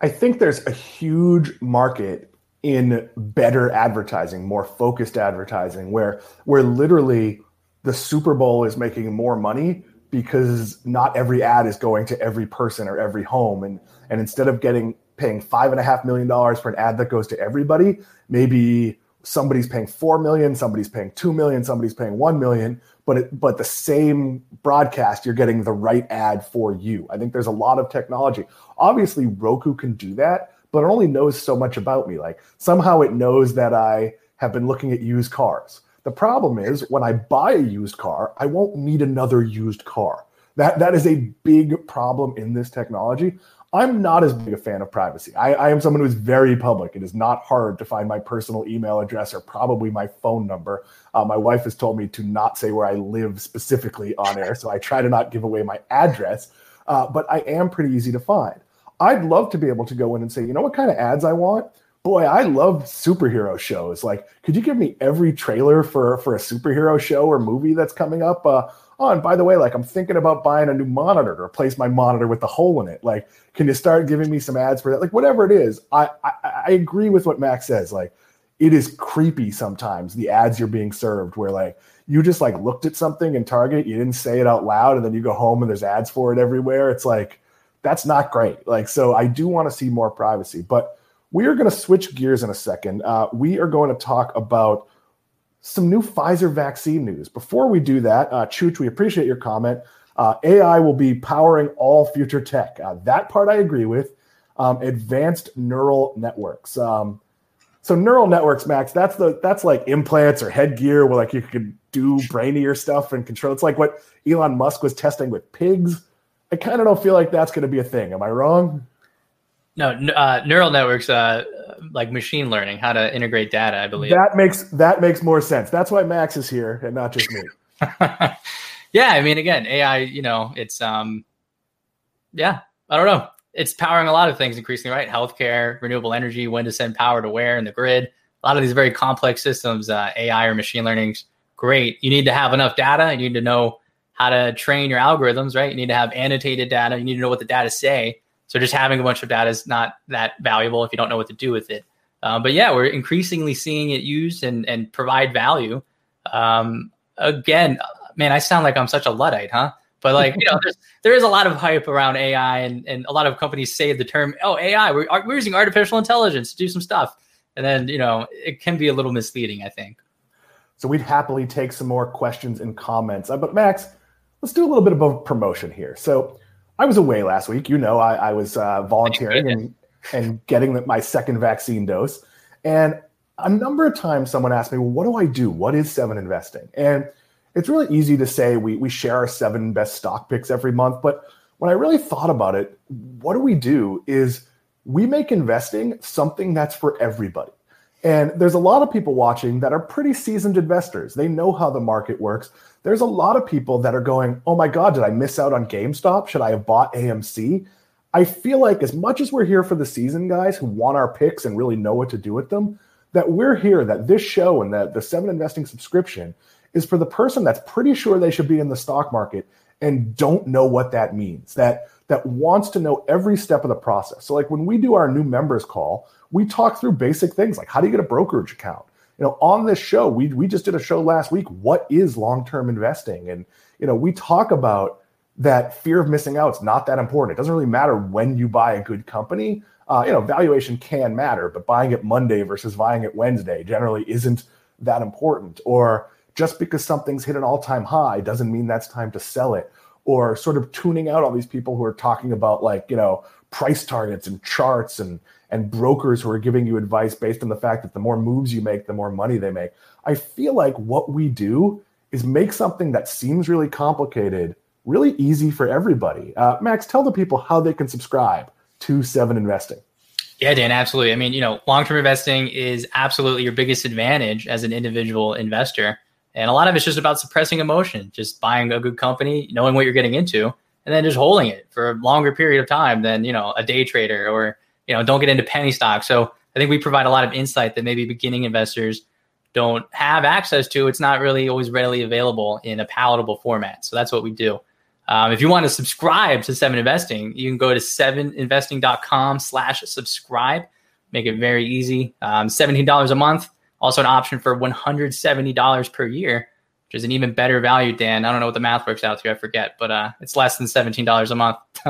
I think there's a huge market in better advertising, more focused advertising, where where literally the Super Bowl is making more money because not every ad is going to every person or every home. And and instead of getting paying five and a half million dollars for an ad that goes to everybody, maybe somebody's paying 4 million somebody's paying 2 million somebody's paying 1 million but it, but the same broadcast you're getting the right ad for you i think there's a lot of technology obviously roku can do that but it only knows so much about me like somehow it knows that i have been looking at used cars The problem is when I buy a used car, I won't need another used car. That that is a big problem in this technology. I'm not as big a fan of privacy. I, I, am someone who is very public. It is not hard to find my personal email address or probably my phone number. Uh, my wife has told me to not say where I live specifically on air, so I try to not give away my address. Uh, but I am pretty easy to find. I'd love to be able to go in and say, you know what kind of ads I want? Boy, I love superhero shows. Like, could you give me every trailer for for a superhero show or movie that's coming up? Uh, oh, and by the way, like I'm thinking about buying a new monitor to replace my monitor with the hole in it. Like, can you start giving me some ads for that? Like, whatever it is, I, I, I agree with what Maxx says. Like, it is creepy sometimes the ads you're being served where like you just like looked at something in Target, you didn't say it out loud, and then you go home and there's ads for it everywhere. It's like that's not great. Like, so I do want to see more privacy, but we are going to switch gears in a second. Uh, we are going to talk about some new Pfizer vaccine news. Before we do that, uh, Chooch, we appreciate your comment. Uh, AI will be powering all future tech. Uh, that part I agree with. Um, advanced neural networks. Um, so neural networks, Maxx, that's the that's like implants or headgear where like you could do brainier stuff and control. It's like what Elon Musk was testing with pigs. I kind of don't feel like that's going to be a thing. Am I wrong? No, uh, neural networks, uh, like machine learning, how to integrate data. I believe that makes that makes more sense. That's why Maxx is here and not just me. yeah, I mean, again, AI. You know, it's um, yeah, I don't know. It's powering a lot of things increasingly, right? Healthcare, renewable energy, when to send power to where in the grid. A lot of these very complex systems, uh, AI or machine learning's great. You need to have enough data. You need to know how to train your algorithms, right? You need to have annotated data. You need to know what the data say so just having a bunch of data is not that valuable if you don't know what to do with it. Uh, but yeah, we're increasingly seeing it used and and provide value. Um, again, man, I sound like I'm such a luddite, huh? But like you know, there's, there is a lot of hype around AI, and and a lot of companies say the term, "Oh, AI, we're we're using artificial intelligence to do some stuff," and then you know, it can be a little misleading, I think. So we'd happily take some more questions and comments. Uh, but Maxx, let's do a little bit of a promotion here. So I was away last week. You know, I, I was uh, volunteering and, and getting the, my second vaccine dose. And a number of times someone asked me, well, what do I do? What is seven investing? And it's really easy to say we, we share our seven best stock picks every month. But when I really thought about it, what do we do is we make investing something that's for everybody. And there's a lot of people watching that are pretty seasoned investors. They know how the market works there's a lot of people that are going, oh my God, did I miss out on GameStop? Should I have bought AMC? I feel like as much as we're here for the season guys who want our picks and really know what to do with them, that we're here, that this show and that the seven investing subscription is for the person that's pretty sure they should be in the stock market and don't know what that means, that that wants to know every step of the process. So like when we do our new members call, we talk through basic things like how do you get a brokerage account? you know, on this show, we we just did a show last week. What is long term investing? And you know, we talk about that fear of missing out. It's not that important. It doesn't really matter when you buy a good company. Uh, you know, valuation can matter, but buying it Monday versus buying it Wednesday generally isn't that important. Or just because something's hit an all time high doesn't mean that's time to sell it. Or sort of tuning out all these people who are talking about like you know price targets and charts and and brokers who are giving you advice based on the fact that the more moves you make, the more money they make. I feel like what we do is make something that seems really complicated really easy for everybody. Uh, Maxx, tell the people how they can subscribe to Seven Investing. Yeah, Dan, absolutely. I mean, you know, long term investing is absolutely your biggest advantage as an individual investor. And a lot of it's just about suppressing emotion, just buying a good company, knowing what you're getting into, and then just holding it for a longer period of time than, you know, a day trader or you know, don't get into penny stock. So I think we provide a lot of insight that maybe beginning investors don't have access to. It's not really always readily available in a palatable format. So that's what we do. Um, if you want to subscribe to Seven Investing, you can go to seveninvesting.com slash subscribe. Make it very easy. Um, $17 a month. Also an option for $170 per year which is an even better value, Dan. I don't know what the math works out to. I forget, but uh, it's less than $17 a month.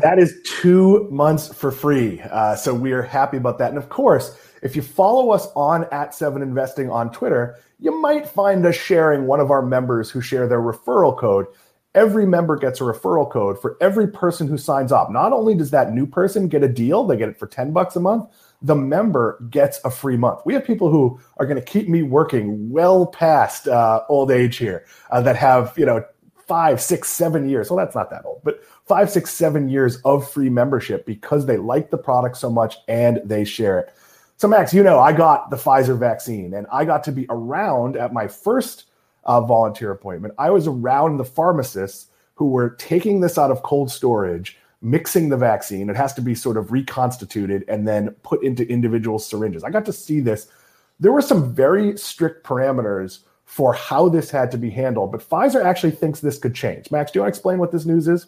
that is two months for free. Uh, so we are happy about that. And of course, if you follow us on at Seven Investing on Twitter, you might find us sharing one of our members who share their referral code every member gets a referral code for every person who signs up. Not only does that new person get a deal, they get it for 10 bucks a month, the member gets a free month. We have people who are going to keep me working well past uh, old age here uh, that have, you know, five, six, seven years. Well, that's not that old, but five, six, seven years of free membership because they like the product so much and they share it. So, Maxx, you know, I got the Pfizer vaccine and I got to be around at my first uh, volunteer appointment. I was around the pharmacists who were taking this out of cold storage, mixing the vaccine. It has to be sort of reconstituted and then put into individual syringes. I got to see this. There were some very strict parameters for how this had to be handled, but Pfizer actually thinks this could change. Maxx, do you want to explain what this news is?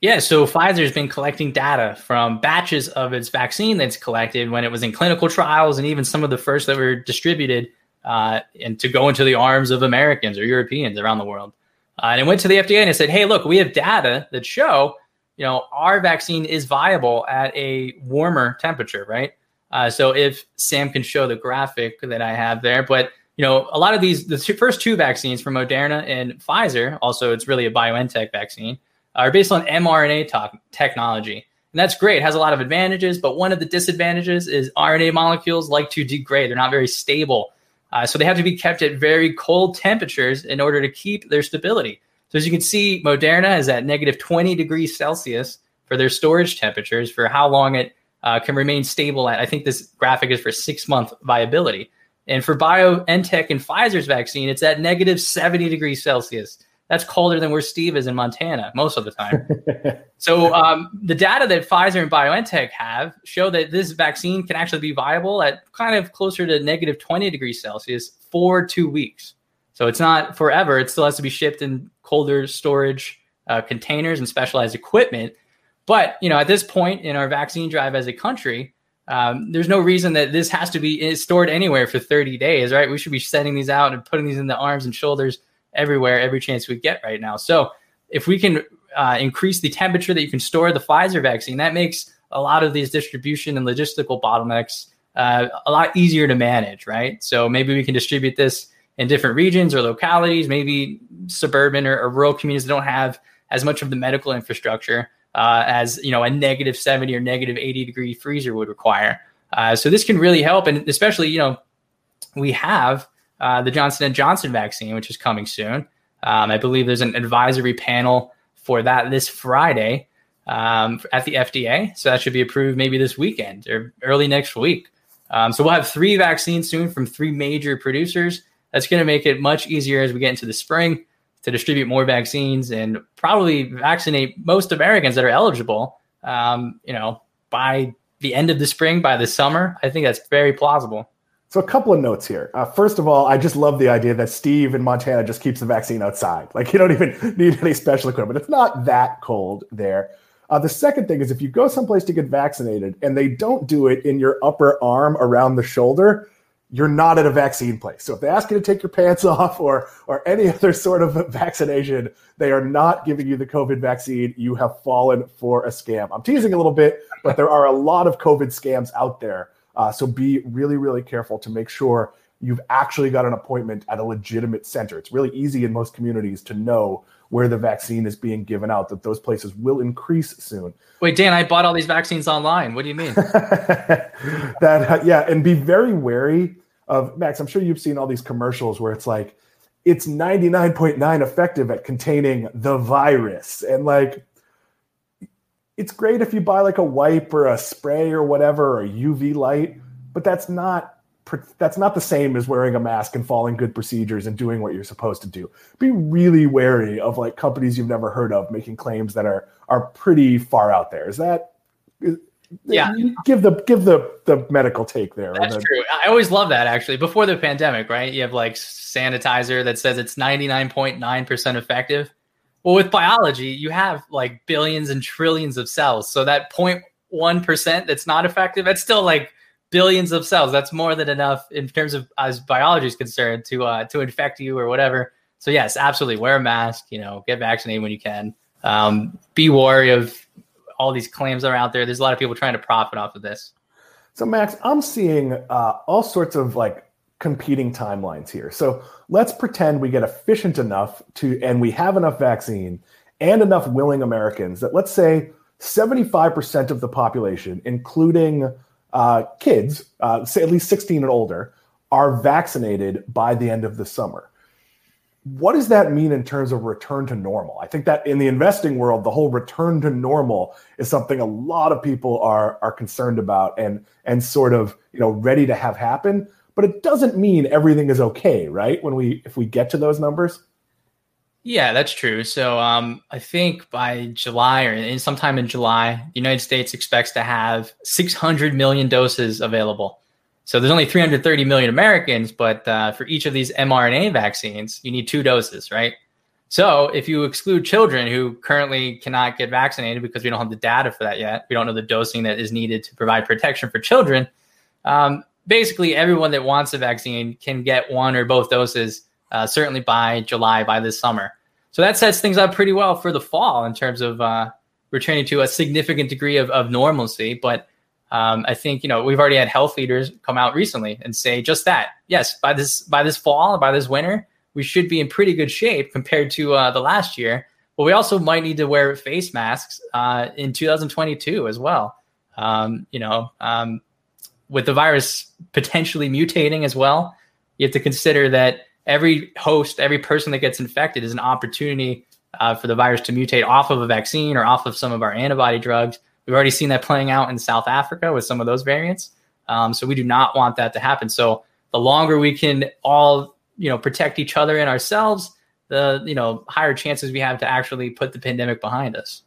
Yeah, so Pfizer's been collecting data from batches of its vaccine that's collected when it was in clinical trials and even some of the first that were distributed uh, and to go into the arms of Americans or Europeans around the world. Uh, and it went to the FDA and it said, hey, look, we have data that show, you know, our vaccine is viable at a warmer temperature, right? Uh, so if Sam can show the graphic that I have there, but you know, a lot of these, the two, first two vaccines from Moderna and Pfizer, also it's really a BioNTech vaccine, are based on mRNA to- technology. And that's great. It has a lot of advantages, but one of the disadvantages is RNA molecules like to degrade. They're not very stable. Uh, so they have to be kept at very cold temperatures in order to keep their stability. So as you can see, Moderna is at negative 20 degrees Celsius for their storage temperatures for how long it uh, can remain stable at. I think this graphic is for six month viability. And for BioNTech and Pfizer's vaccine, it's at negative 70 degrees Celsius that's colder than where Steve is in Montana most of the time. so um, the data that Pfizer and BioNTech have show that this vaccine can actually be viable at kind of closer to negative 20 degrees Celsius for two weeks. So it's not forever. It still has to be shipped in colder storage uh, containers and specialized equipment. But you know, at this point in our vaccine drive as a country, um, there's no reason that this has to be stored anywhere for 30 days, right? We should be sending these out and putting these in the arms and shoulders everywhere every chance we get right now. So if we can uh, increase the temperature that you can store the Pfizer vaccine, that makes a lot of these distribution and logistical bottlenecks uh, a lot easier to manage, right? So maybe we can distribute this in different regions or localities, maybe suburban or, or rural communities that don't have as much of the medical infrastructure uh, as you know a negative 70 or negative 80 degree freezer would require. Uh, so this can really help, and especially you know we have uh, the Johnson and Johnson vaccine, which is coming soon. Um, I believe there's an advisory panel for that this Friday um, at the FDA, so that should be approved maybe this weekend or early next week. Um, so we'll have three vaccines soon from three major producers. That's going to make it much easier as we get into the spring to distribute more vaccines and probably vaccinate most Americans that are eligible. Um, you know, by the end of the spring, by the summer, I think that's very plausible. So a couple of notes here. Uh, first of all, I just love the idea that Steve in Montana just keeps the vaccine outside. Like you don't even need any special equipment. It's not that cold there. Uh, the second thing is if you go someplace to get vaccinated and they don't do it in your upper arm around the shoulder, you're not at a vaccine place. So if they ask you to take your pants off or or any other sort of vaccination, they are not giving you the COVID vaccine. You have fallen for a scam. I'm teasing a little bit, but there are a lot of COVID scams out there. Uh, so be really, really careful to make sure you've actually got an appointment at a legitimate center. It's really easy in most communities to know where the vaccine is being given out, that those places will increase soon. Wait, Dan, I bought all these vaccines online. What do you mean? that, uh, yeah, and be very wary of Maxx. I'm sure you've seen all these commercials where it's like, it's 99.9 effective at containing the virus. And like, it's great if you buy like a wipe or a spray or whatever or UV light, but that's not that's not the same as wearing a mask and following good procedures and doing what you're supposed to do. Be really wary of like companies you've never heard of making claims that are are pretty far out there. Is that yeah give the give the the medical take there that's true i always love that actually before the pandemic right you have like sanitizer that says it's 99.9% effective well, with biology, you have like billions and trillions of cells. So that 0.1% that's not effective, that's still like billions of cells. That's more than enough in terms of as biology is concerned to uh, to infect you or whatever. So yes, absolutely, wear a mask. You know, get vaccinated when you can. Um, be wary of all these claims that are out there. There's a lot of people trying to profit off of this. So Maxx, I'm seeing uh, all sorts of like competing timelines here. So let's pretend we get efficient enough to, and we have enough vaccine and enough willing Americans that let's say 75% of the population, including uh, kids, uh, say at least 16 and older, are vaccinated by the end of the summer. What does that mean in terms of return to normal? I think that in the investing world, the whole return to normal is something a lot of people are are concerned about and and sort of you know ready to have happen. But it doesn't mean everything is okay, right? When we if we get to those numbers. Yeah, that's true. So um, I think by July or in sometime in July, the United States expects to have 600 million doses available. So there's only 330 million Americans, but uh, for each of these mRNA vaccines, you need two doses, right? So if you exclude children who currently cannot get vaccinated because we don't have the data for that yet, we don't know the dosing that is needed to provide protection for children. Um, basically, everyone that wants a vaccine can get one or both doses uh, certainly by July, by this summer. So that sets things up pretty well for the fall in terms of uh, returning to a significant degree of, of normalcy. But um, I think you know we've already had health leaders come out recently and say just that. Yes, by this by this fall, by this winter, we should be in pretty good shape compared to uh, the last year. But we also might need to wear face masks uh, in 2022 as well. Um, you know, um, with the virus potentially mutating as well, you have to consider that every host, every person that gets infected is an opportunity uh, for the virus to mutate off of a vaccine or off of some of our antibody drugs. We've already seen that playing out in South Africa with some of those variants. Um, so we do not want that to happen. So the longer we can all, you know, protect each other and ourselves, the you know higher chances we have to actually put the pandemic behind us.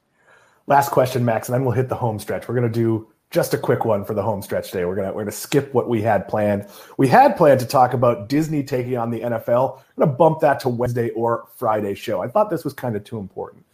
Last question, Maxx, and then we'll hit the home stretch. We're going to do just a quick one for the home stretch today. We're gonna we're gonna skip what we had planned. We had planned to talk about Disney taking on the NFL. I'm gonna bump that to Wednesday or Friday show. I thought this was kind of too important.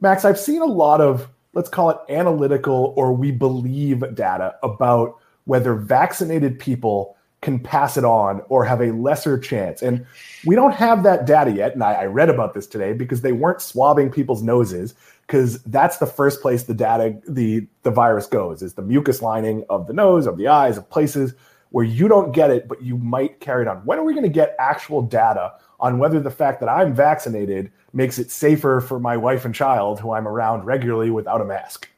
Maxx, I've seen a lot of let's call it analytical or we believe data about whether vaccinated people can pass it on or have a lesser chance. And we don't have that data yet. And I, I read about this today because they weren't swabbing people's noses because that's the first place the data the the virus goes is the mucus lining of the nose of the eyes of places where you don't get it but you might carry it on when are we going to get actual data on whether the fact that i'm vaccinated makes it safer for my wife and child who i'm around regularly without a mask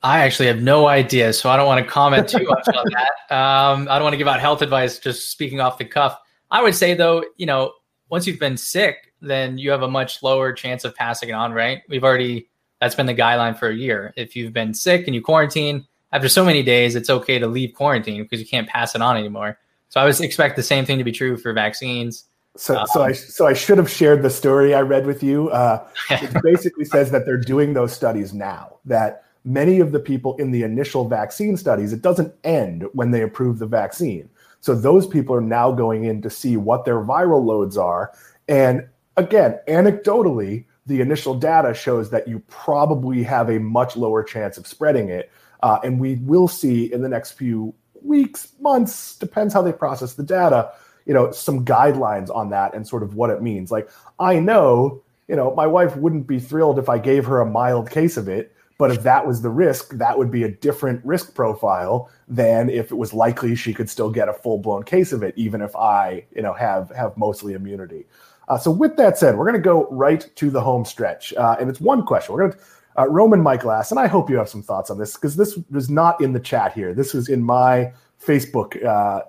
I actually have no idea, so I don't want to comment too much on that. Um, I don't want to give out health advice just speaking off the cuff. I would say though, you know, once you've been sick, then you have a much lower chance of passing it on, right? We've already that's been the guideline for a year. If you've been sick and you quarantine, after so many days, it's okay to leave quarantine because you can't pass it on anymore. So I would expect the same thing to be true for vaccines. So, um, so I so I should have shared the story I read with you. Uh, it basically says that they're doing those studies now. That many of the people in the initial vaccine studies, it doesn't end when they approve the vaccine. So those people are now going in to see what their viral loads are, and again, anecdotally, the initial data shows that you probably have a much lower chance of spreading it. Uh, and we will see in the next few weeks, months, depends how they process the data, you know, some guidelines on that and sort of what it means. Like, I know, you know, my wife wouldn't be thrilled if I gave her a mild case of it. But if that was the risk, that would be a different risk profile than if it was likely she could still get a full blown case of it, even if I, you know, have have mostly immunity. Uh, so with that said, we're going to go right to the home stretch, uh, and it's one question. We're going to uh, Roman Michael asks, and I hope you have some thoughts on this because this was not in the chat here. This was in my Facebook uh,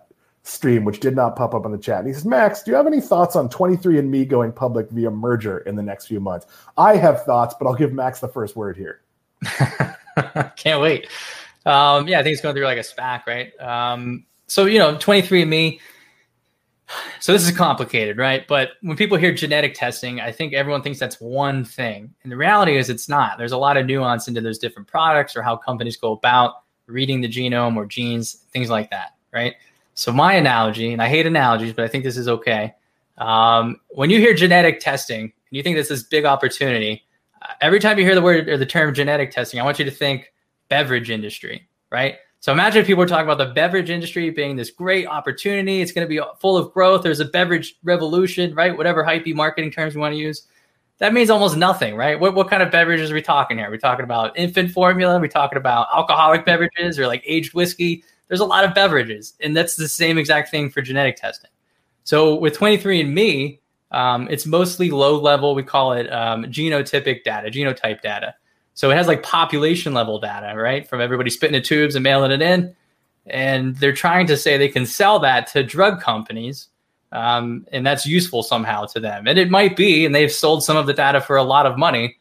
stream, which did not pop up on the chat. And he says, Maxx, do you have any thoughts on 23andMe going public via merger in the next few months? I have thoughts, but I'll give Maxx the first word here. Can't wait. Um, yeah, I think it's going through like a SPAC, right? Um, so, you know, 23andMe so this is complicated, right? But when people hear genetic testing, I think everyone thinks that's one thing. And the reality is it's not. There's a lot of nuance into those different products or how companies go about reading the genome or genes, things like that, right? So my analogy, and I hate analogies, but I think this is okay. Um, when you hear genetic testing and you think this is big opportunity, uh, every time you hear the word or the term genetic testing, I want you to think beverage industry, right? So imagine if people were talking about the beverage industry being this great opportunity. It's going to be full of growth. There's a beverage revolution, right? Whatever hypey marketing terms we want to use. That means almost nothing, right? What, what kind of beverages are we talking here? Are we talking about infant formula? Are we talking about alcoholic beverages or like aged whiskey? There's a lot of beverages, and that's the same exact thing for genetic testing. So with 23andMe, um, it's mostly low level. We call it um, genotypic data, genotype data. So it has like population level data, right, from everybody spitting the tubes and mailing it in, and they're trying to say they can sell that to drug companies. Um, and that's useful somehow to them. And it might be, and they've sold some of the data for a lot of money.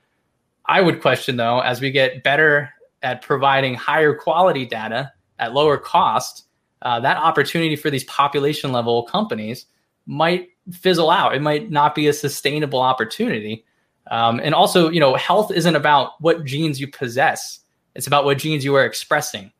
I would question though, as we get better at providing higher quality data at lower cost, uh, that opportunity for these population level companies might fizzle out. It might not be a sustainable opportunity. Um, and also, you know, health isn't about what genes you possess; it's about what genes you are expressing.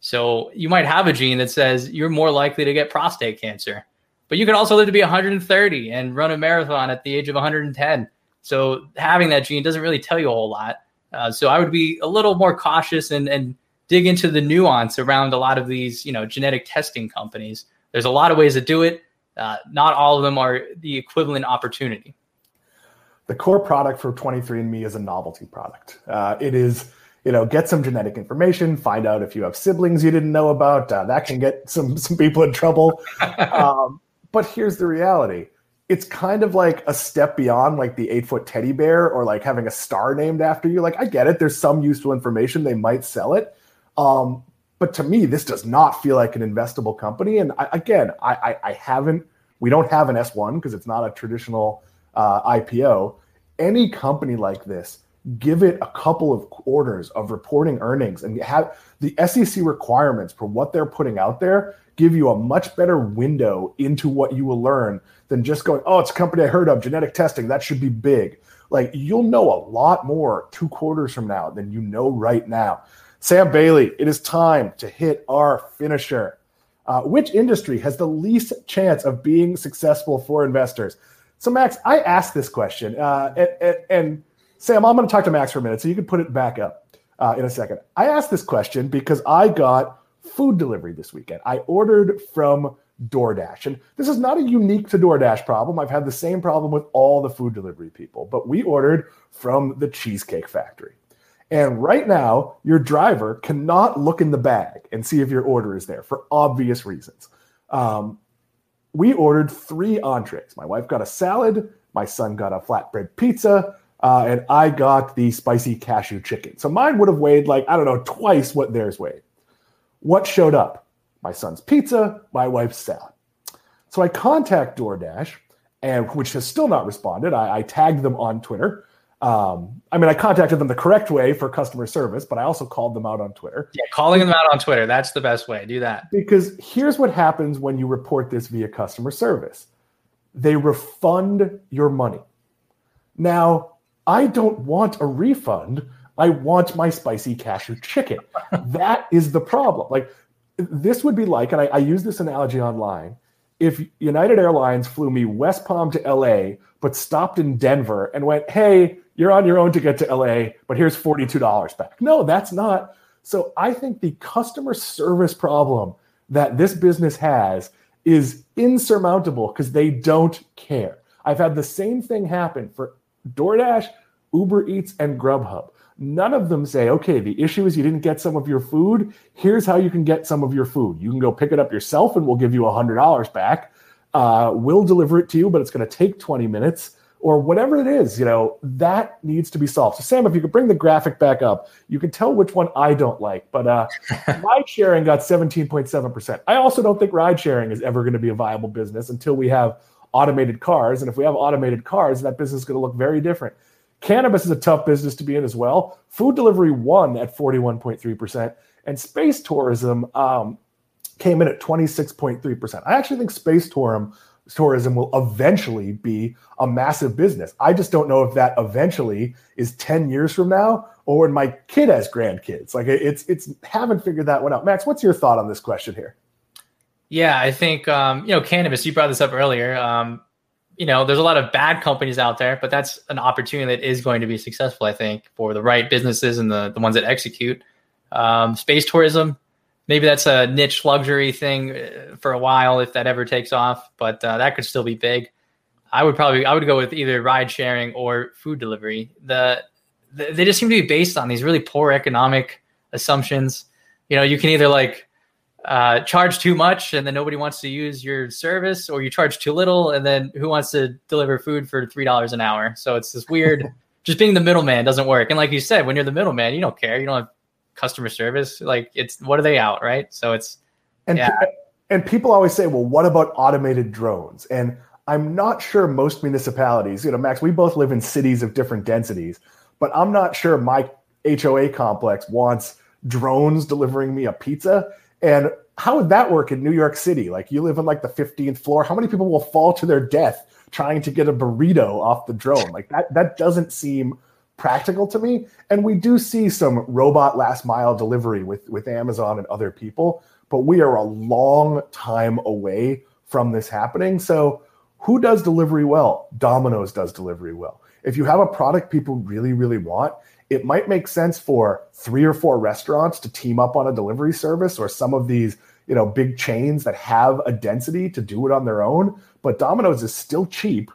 So you might have a gene that says you're more likely to get prostate cancer, but you could also live to be 130 and run a marathon at the age of 110. So having that gene doesn't really tell you a whole lot. Uh, so I would be a little more cautious and and dig into the nuance around a lot of these, you know, genetic testing companies. There's a lot of ways to do it. Uh, not all of them are the equivalent opportunity. The core product for 23andMe is a novelty product. Uh, it is, you know, get some genetic information, find out if you have siblings you didn't know about. Uh, that can get some some people in trouble. um, but here's the reality: it's kind of like a step beyond like the eight foot teddy bear or like having a star named after you. Like I get it. There's some useful information. They might sell it. Um, but to me, this does not feel like an investable company. And I, again, I, I, I, haven't, we don't have an S1 because it's not a traditional uh, IPO. Any company like this, give it a couple of quarters of reporting earnings and have the SEC requirements for what they're putting out there give you a much better window into what you will learn than just going, oh, it's a company I heard of, genetic testing, that should be big. Like you'll know a lot more two quarters from now than you know right now. Sam Bailey, it is time to hit our finisher. Uh, which industry has the least chance of being successful for investors? So, Maxx, I asked this question, uh, and, and, and, Sam, I'm going to talk to Maxx for a minute, so you can put it back up uh, in a second. I asked this question because I got food delivery this weekend. I ordered from DoorDash, and this is not a unique to DoorDash problem. I've had the same problem with all the food delivery people, but we ordered from the Cheesecake Factory. And right now, your driver cannot look in the bag and see if your order is there for obvious reasons. Um, we ordered three entrees. My wife got a salad, my son got a flatbread pizza, uh, and I got the spicy cashew chicken. So mine would have weighed like, I don't know, twice what theirs weighed. What showed up? My son's pizza, my wife's salad. So I contact DoorDash, and which has still not responded. I, I tagged them on Twitter. Um, I mean, I contacted them the correct way for customer service, but I also called them out on Twitter. Yeah, calling them out on Twitter. That's the best way. Do that. Because here's what happens when you report this via customer service they refund your money. Now, I don't want a refund. I want my spicy cashew chicken. that is the problem. Like, this would be like, and I, I use this analogy online if United Airlines flew me West Palm to LA, but stopped in Denver and went, hey, you're on your own to get to LA, but here's $42 back. No, that's not. So I think the customer service problem that this business has is insurmountable because they don't care. I've had the same thing happen for DoorDash, Uber Eats, and Grubhub. None of them say, okay, the issue is you didn't get some of your food. Here's how you can get some of your food. You can go pick it up yourself and we'll give you $100 back. Uh, we'll deliver it to you, but it's going to take 20 minutes or whatever it is, you know, that needs to be solved. So, Sam, if you could bring the graphic back up, you can tell which one I don't like. But uh, ride sharing got 17.7%. I also don't think ride sharing is ever going to be a viable business until we have automated cars. And if we have automated cars, that business is going to look very different. Cannabis is a tough business to be in as well. Food delivery won at 41.3%, and space tourism um, came in at 26.3%. I actually think space tourism tourism will eventually be a massive business. I just don't know if that eventually is 10 years from now or when my kid has grandkids. Like it's it's haven't figured that one out. Max, what's your thought on this question here? Yeah, I think um, you know cannabis. You brought this up earlier. Um, you know, there's a lot of bad companies out there, but that's an opportunity that is going to be successful. I think for the right businesses and the the ones that execute. Um, space tourism, maybe that's a niche luxury thing uh, for a while if that ever takes off, but uh, that could still be big. I would probably I would go with either ride sharing or food delivery. The, the they just seem to be based on these really poor economic assumptions. You know, you can either like uh, charge too much and then nobody wants to use your service, or you charge too little and then who wants to deliver food for three dollars an hour? So it's this weird. just being the middleman doesn't work. And like you said, when you're the middleman, you don't care. You don't have customer service. Like it's what are they out, right? So it's and yeah. and people always say, well, what about automated drones? And I'm not sure most municipalities, you know, Maxx, we both live in cities of different densities, but I'm not sure my HOA complex wants drones delivering me a pizza. And how would that work in New York City? Like you live on like the 15th floor. How many people will fall to their death trying to get a burrito off the drone? Like that that doesn't seem practical to me. And we do see some robot last mile delivery with with Amazon and other people, but we are a long time away from this happening. So who does delivery well? Domino's does delivery well. If you have a product people really, really want, it might make sense for three or four restaurants to team up on a delivery service or some of these you know big chains that have a density to do it on their own but domino's is still cheap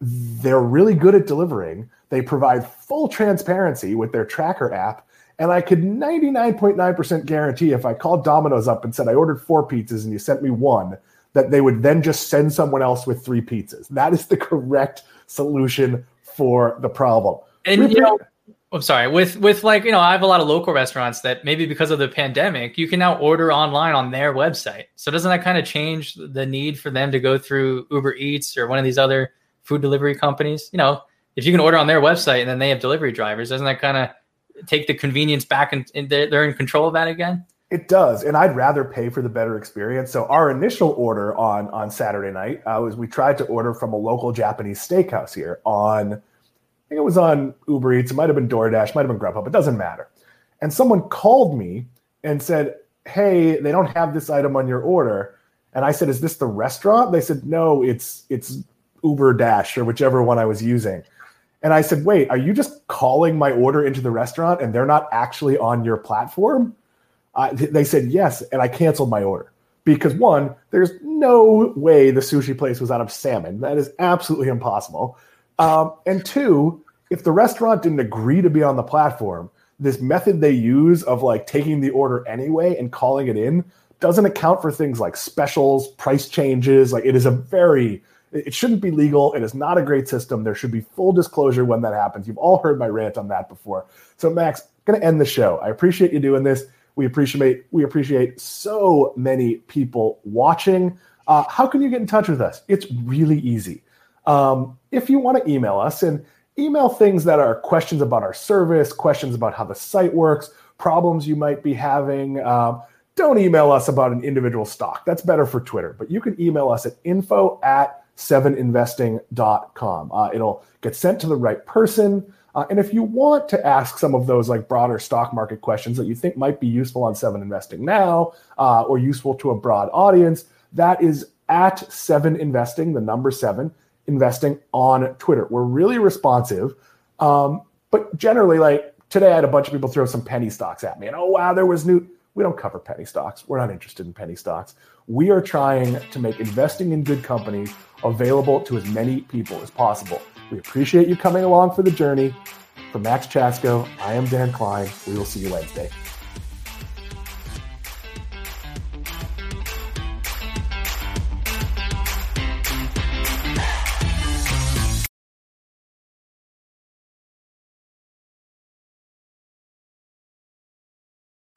they're really good at delivering they provide full transparency with their tracker app and i could 99.9% guarantee if i called domino's up and said i ordered four pizzas and you sent me one that they would then just send someone else with three pizzas. That is the correct solution for the problem. And you know, I'm sorry, with with like, you know, I have a lot of local restaurants that maybe because of the pandemic, you can now order online on their website. So doesn't that kind of change the need for them to go through Uber Eats or one of these other food delivery companies? You know, if you can order on their website and then they have delivery drivers, doesn't that kind of take the convenience back and, they're, they're in control of that again? It does, and I'd rather pay for the better experience. So our initial order on on Saturday night uh, was we tried to order from a local Japanese steakhouse here on, I think it was on Uber Eats, it might have been DoorDash, might have been Grubhub, it doesn't matter. And someone called me and said, "Hey, they don't have this item on your order." And I said, "Is this the restaurant?" They said, "No, it's it's Uber Dash or whichever one I was using." And I said, "Wait, are you just calling my order into the restaurant and they're not actually on your platform?" Uh, they said yes, and I canceled my order because one, there's no way the sushi place was out of salmon. That is absolutely impossible. Um, and two, if the restaurant didn't agree to be on the platform, this method they use of like taking the order anyway and calling it in doesn't account for things like specials, price changes. Like it is a very, it shouldn't be legal. It is not a great system. There should be full disclosure when that happens. You've all heard my rant on that before. So, Maxx, going to end the show. I appreciate you doing this. We appreciate we appreciate so many people watching. Uh, how can you get in touch with us? It's really easy. Um, if you want to email us and email things that are questions about our service, questions about how the site works, problems you might be having. Uh, don't email us about an individual stock. That's better for Twitter. But you can email us at info at seveninvesting.com. Uh, it'll get sent to the right person. Uh, and if you want to ask some of those like broader stock market questions that you think might be useful on Seven Investing now uh, or useful to a broad audience, that is at Seven Investing, the number seven, investing on Twitter. We're really responsive. Um, but generally, like today, I had a bunch of people throw some penny stocks at me, and oh, wow, there was new. We don't cover penny stocks. We're not interested in penny stocks. We are trying to make investing in good companies available to as many people as possible. We appreciate you coming along for the journey. For Maxx Chatsko, I am Dan Kline. We will see you Wednesday.